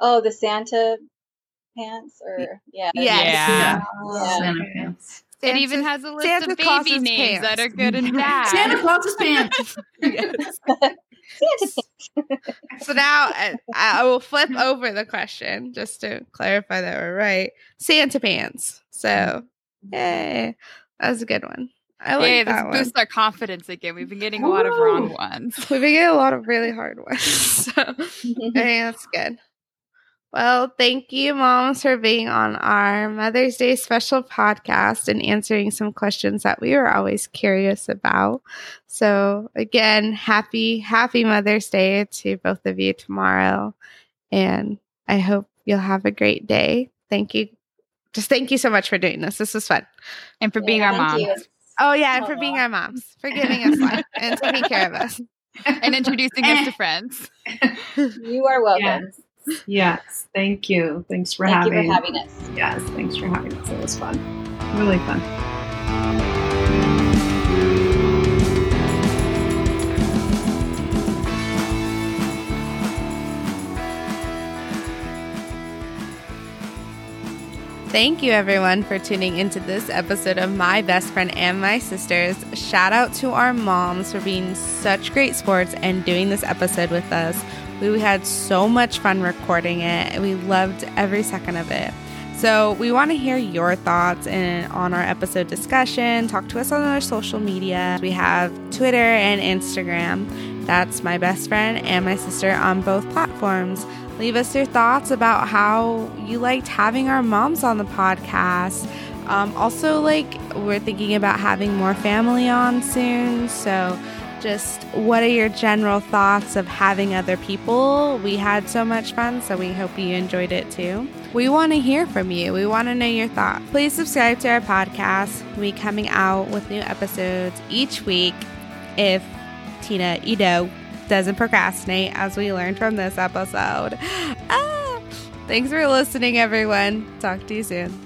Oh, the Santa pants, or yeah, yes. yeah, yeah. Santa pants. Santa, it even has a list Santa of baby Claus's names pants. that are good and bad. Santa Claus's pants. so now uh, I, I, will flip over the question just to clarify that we're right. Santa pants. So, yay, that was a good one. I like yeah, that boost our confidence again. We've been getting a lot of wrong ones. We've been getting a lot of really hard ones. So I think that's good. Well, thank you, moms, for being on our Mother's Day special podcast and answering some questions that we were always curious about. So, again, happy, happy Mother's Day to both of you tomorrow. And I hope you'll have a great day. Thank you. Just thank you so much for doing this. This was fun. And for being our moms. You. Oh, yeah. And for being our moms, for giving us life and taking care of us. and introducing us to friends. You are welcome. Yes. Yes, thank you. Thanks for thank having. You for having us. Yes, thanks for having us. It was fun. Really fun. Thank you, everyone, for tuning into this episode of My Best Friend and My Sisters. Shout out to our moms for being such great sports and doing this episode with us. We had so much fun recording it. We loved every second of it. So we want to hear your thoughts and on our episode discussion. Talk to us on our social media. We have Twitter and Instagram. That's my best friend and my sister on both platforms. Leave us your thoughts about how you liked having our moms on the podcast. Um, also, like, we're thinking about having more family on soon. So, just what are your general thoughts of having other people? We had so much fun, so we hope you enjoyed it too. We want to hear from you. We want to know your thoughts. Please subscribe to our podcast. We'll be coming out with new episodes each week if Tina Edo doesn't procrastinate, as we learned from this episode. Ah, thanks for listening, everyone. Talk to you soon.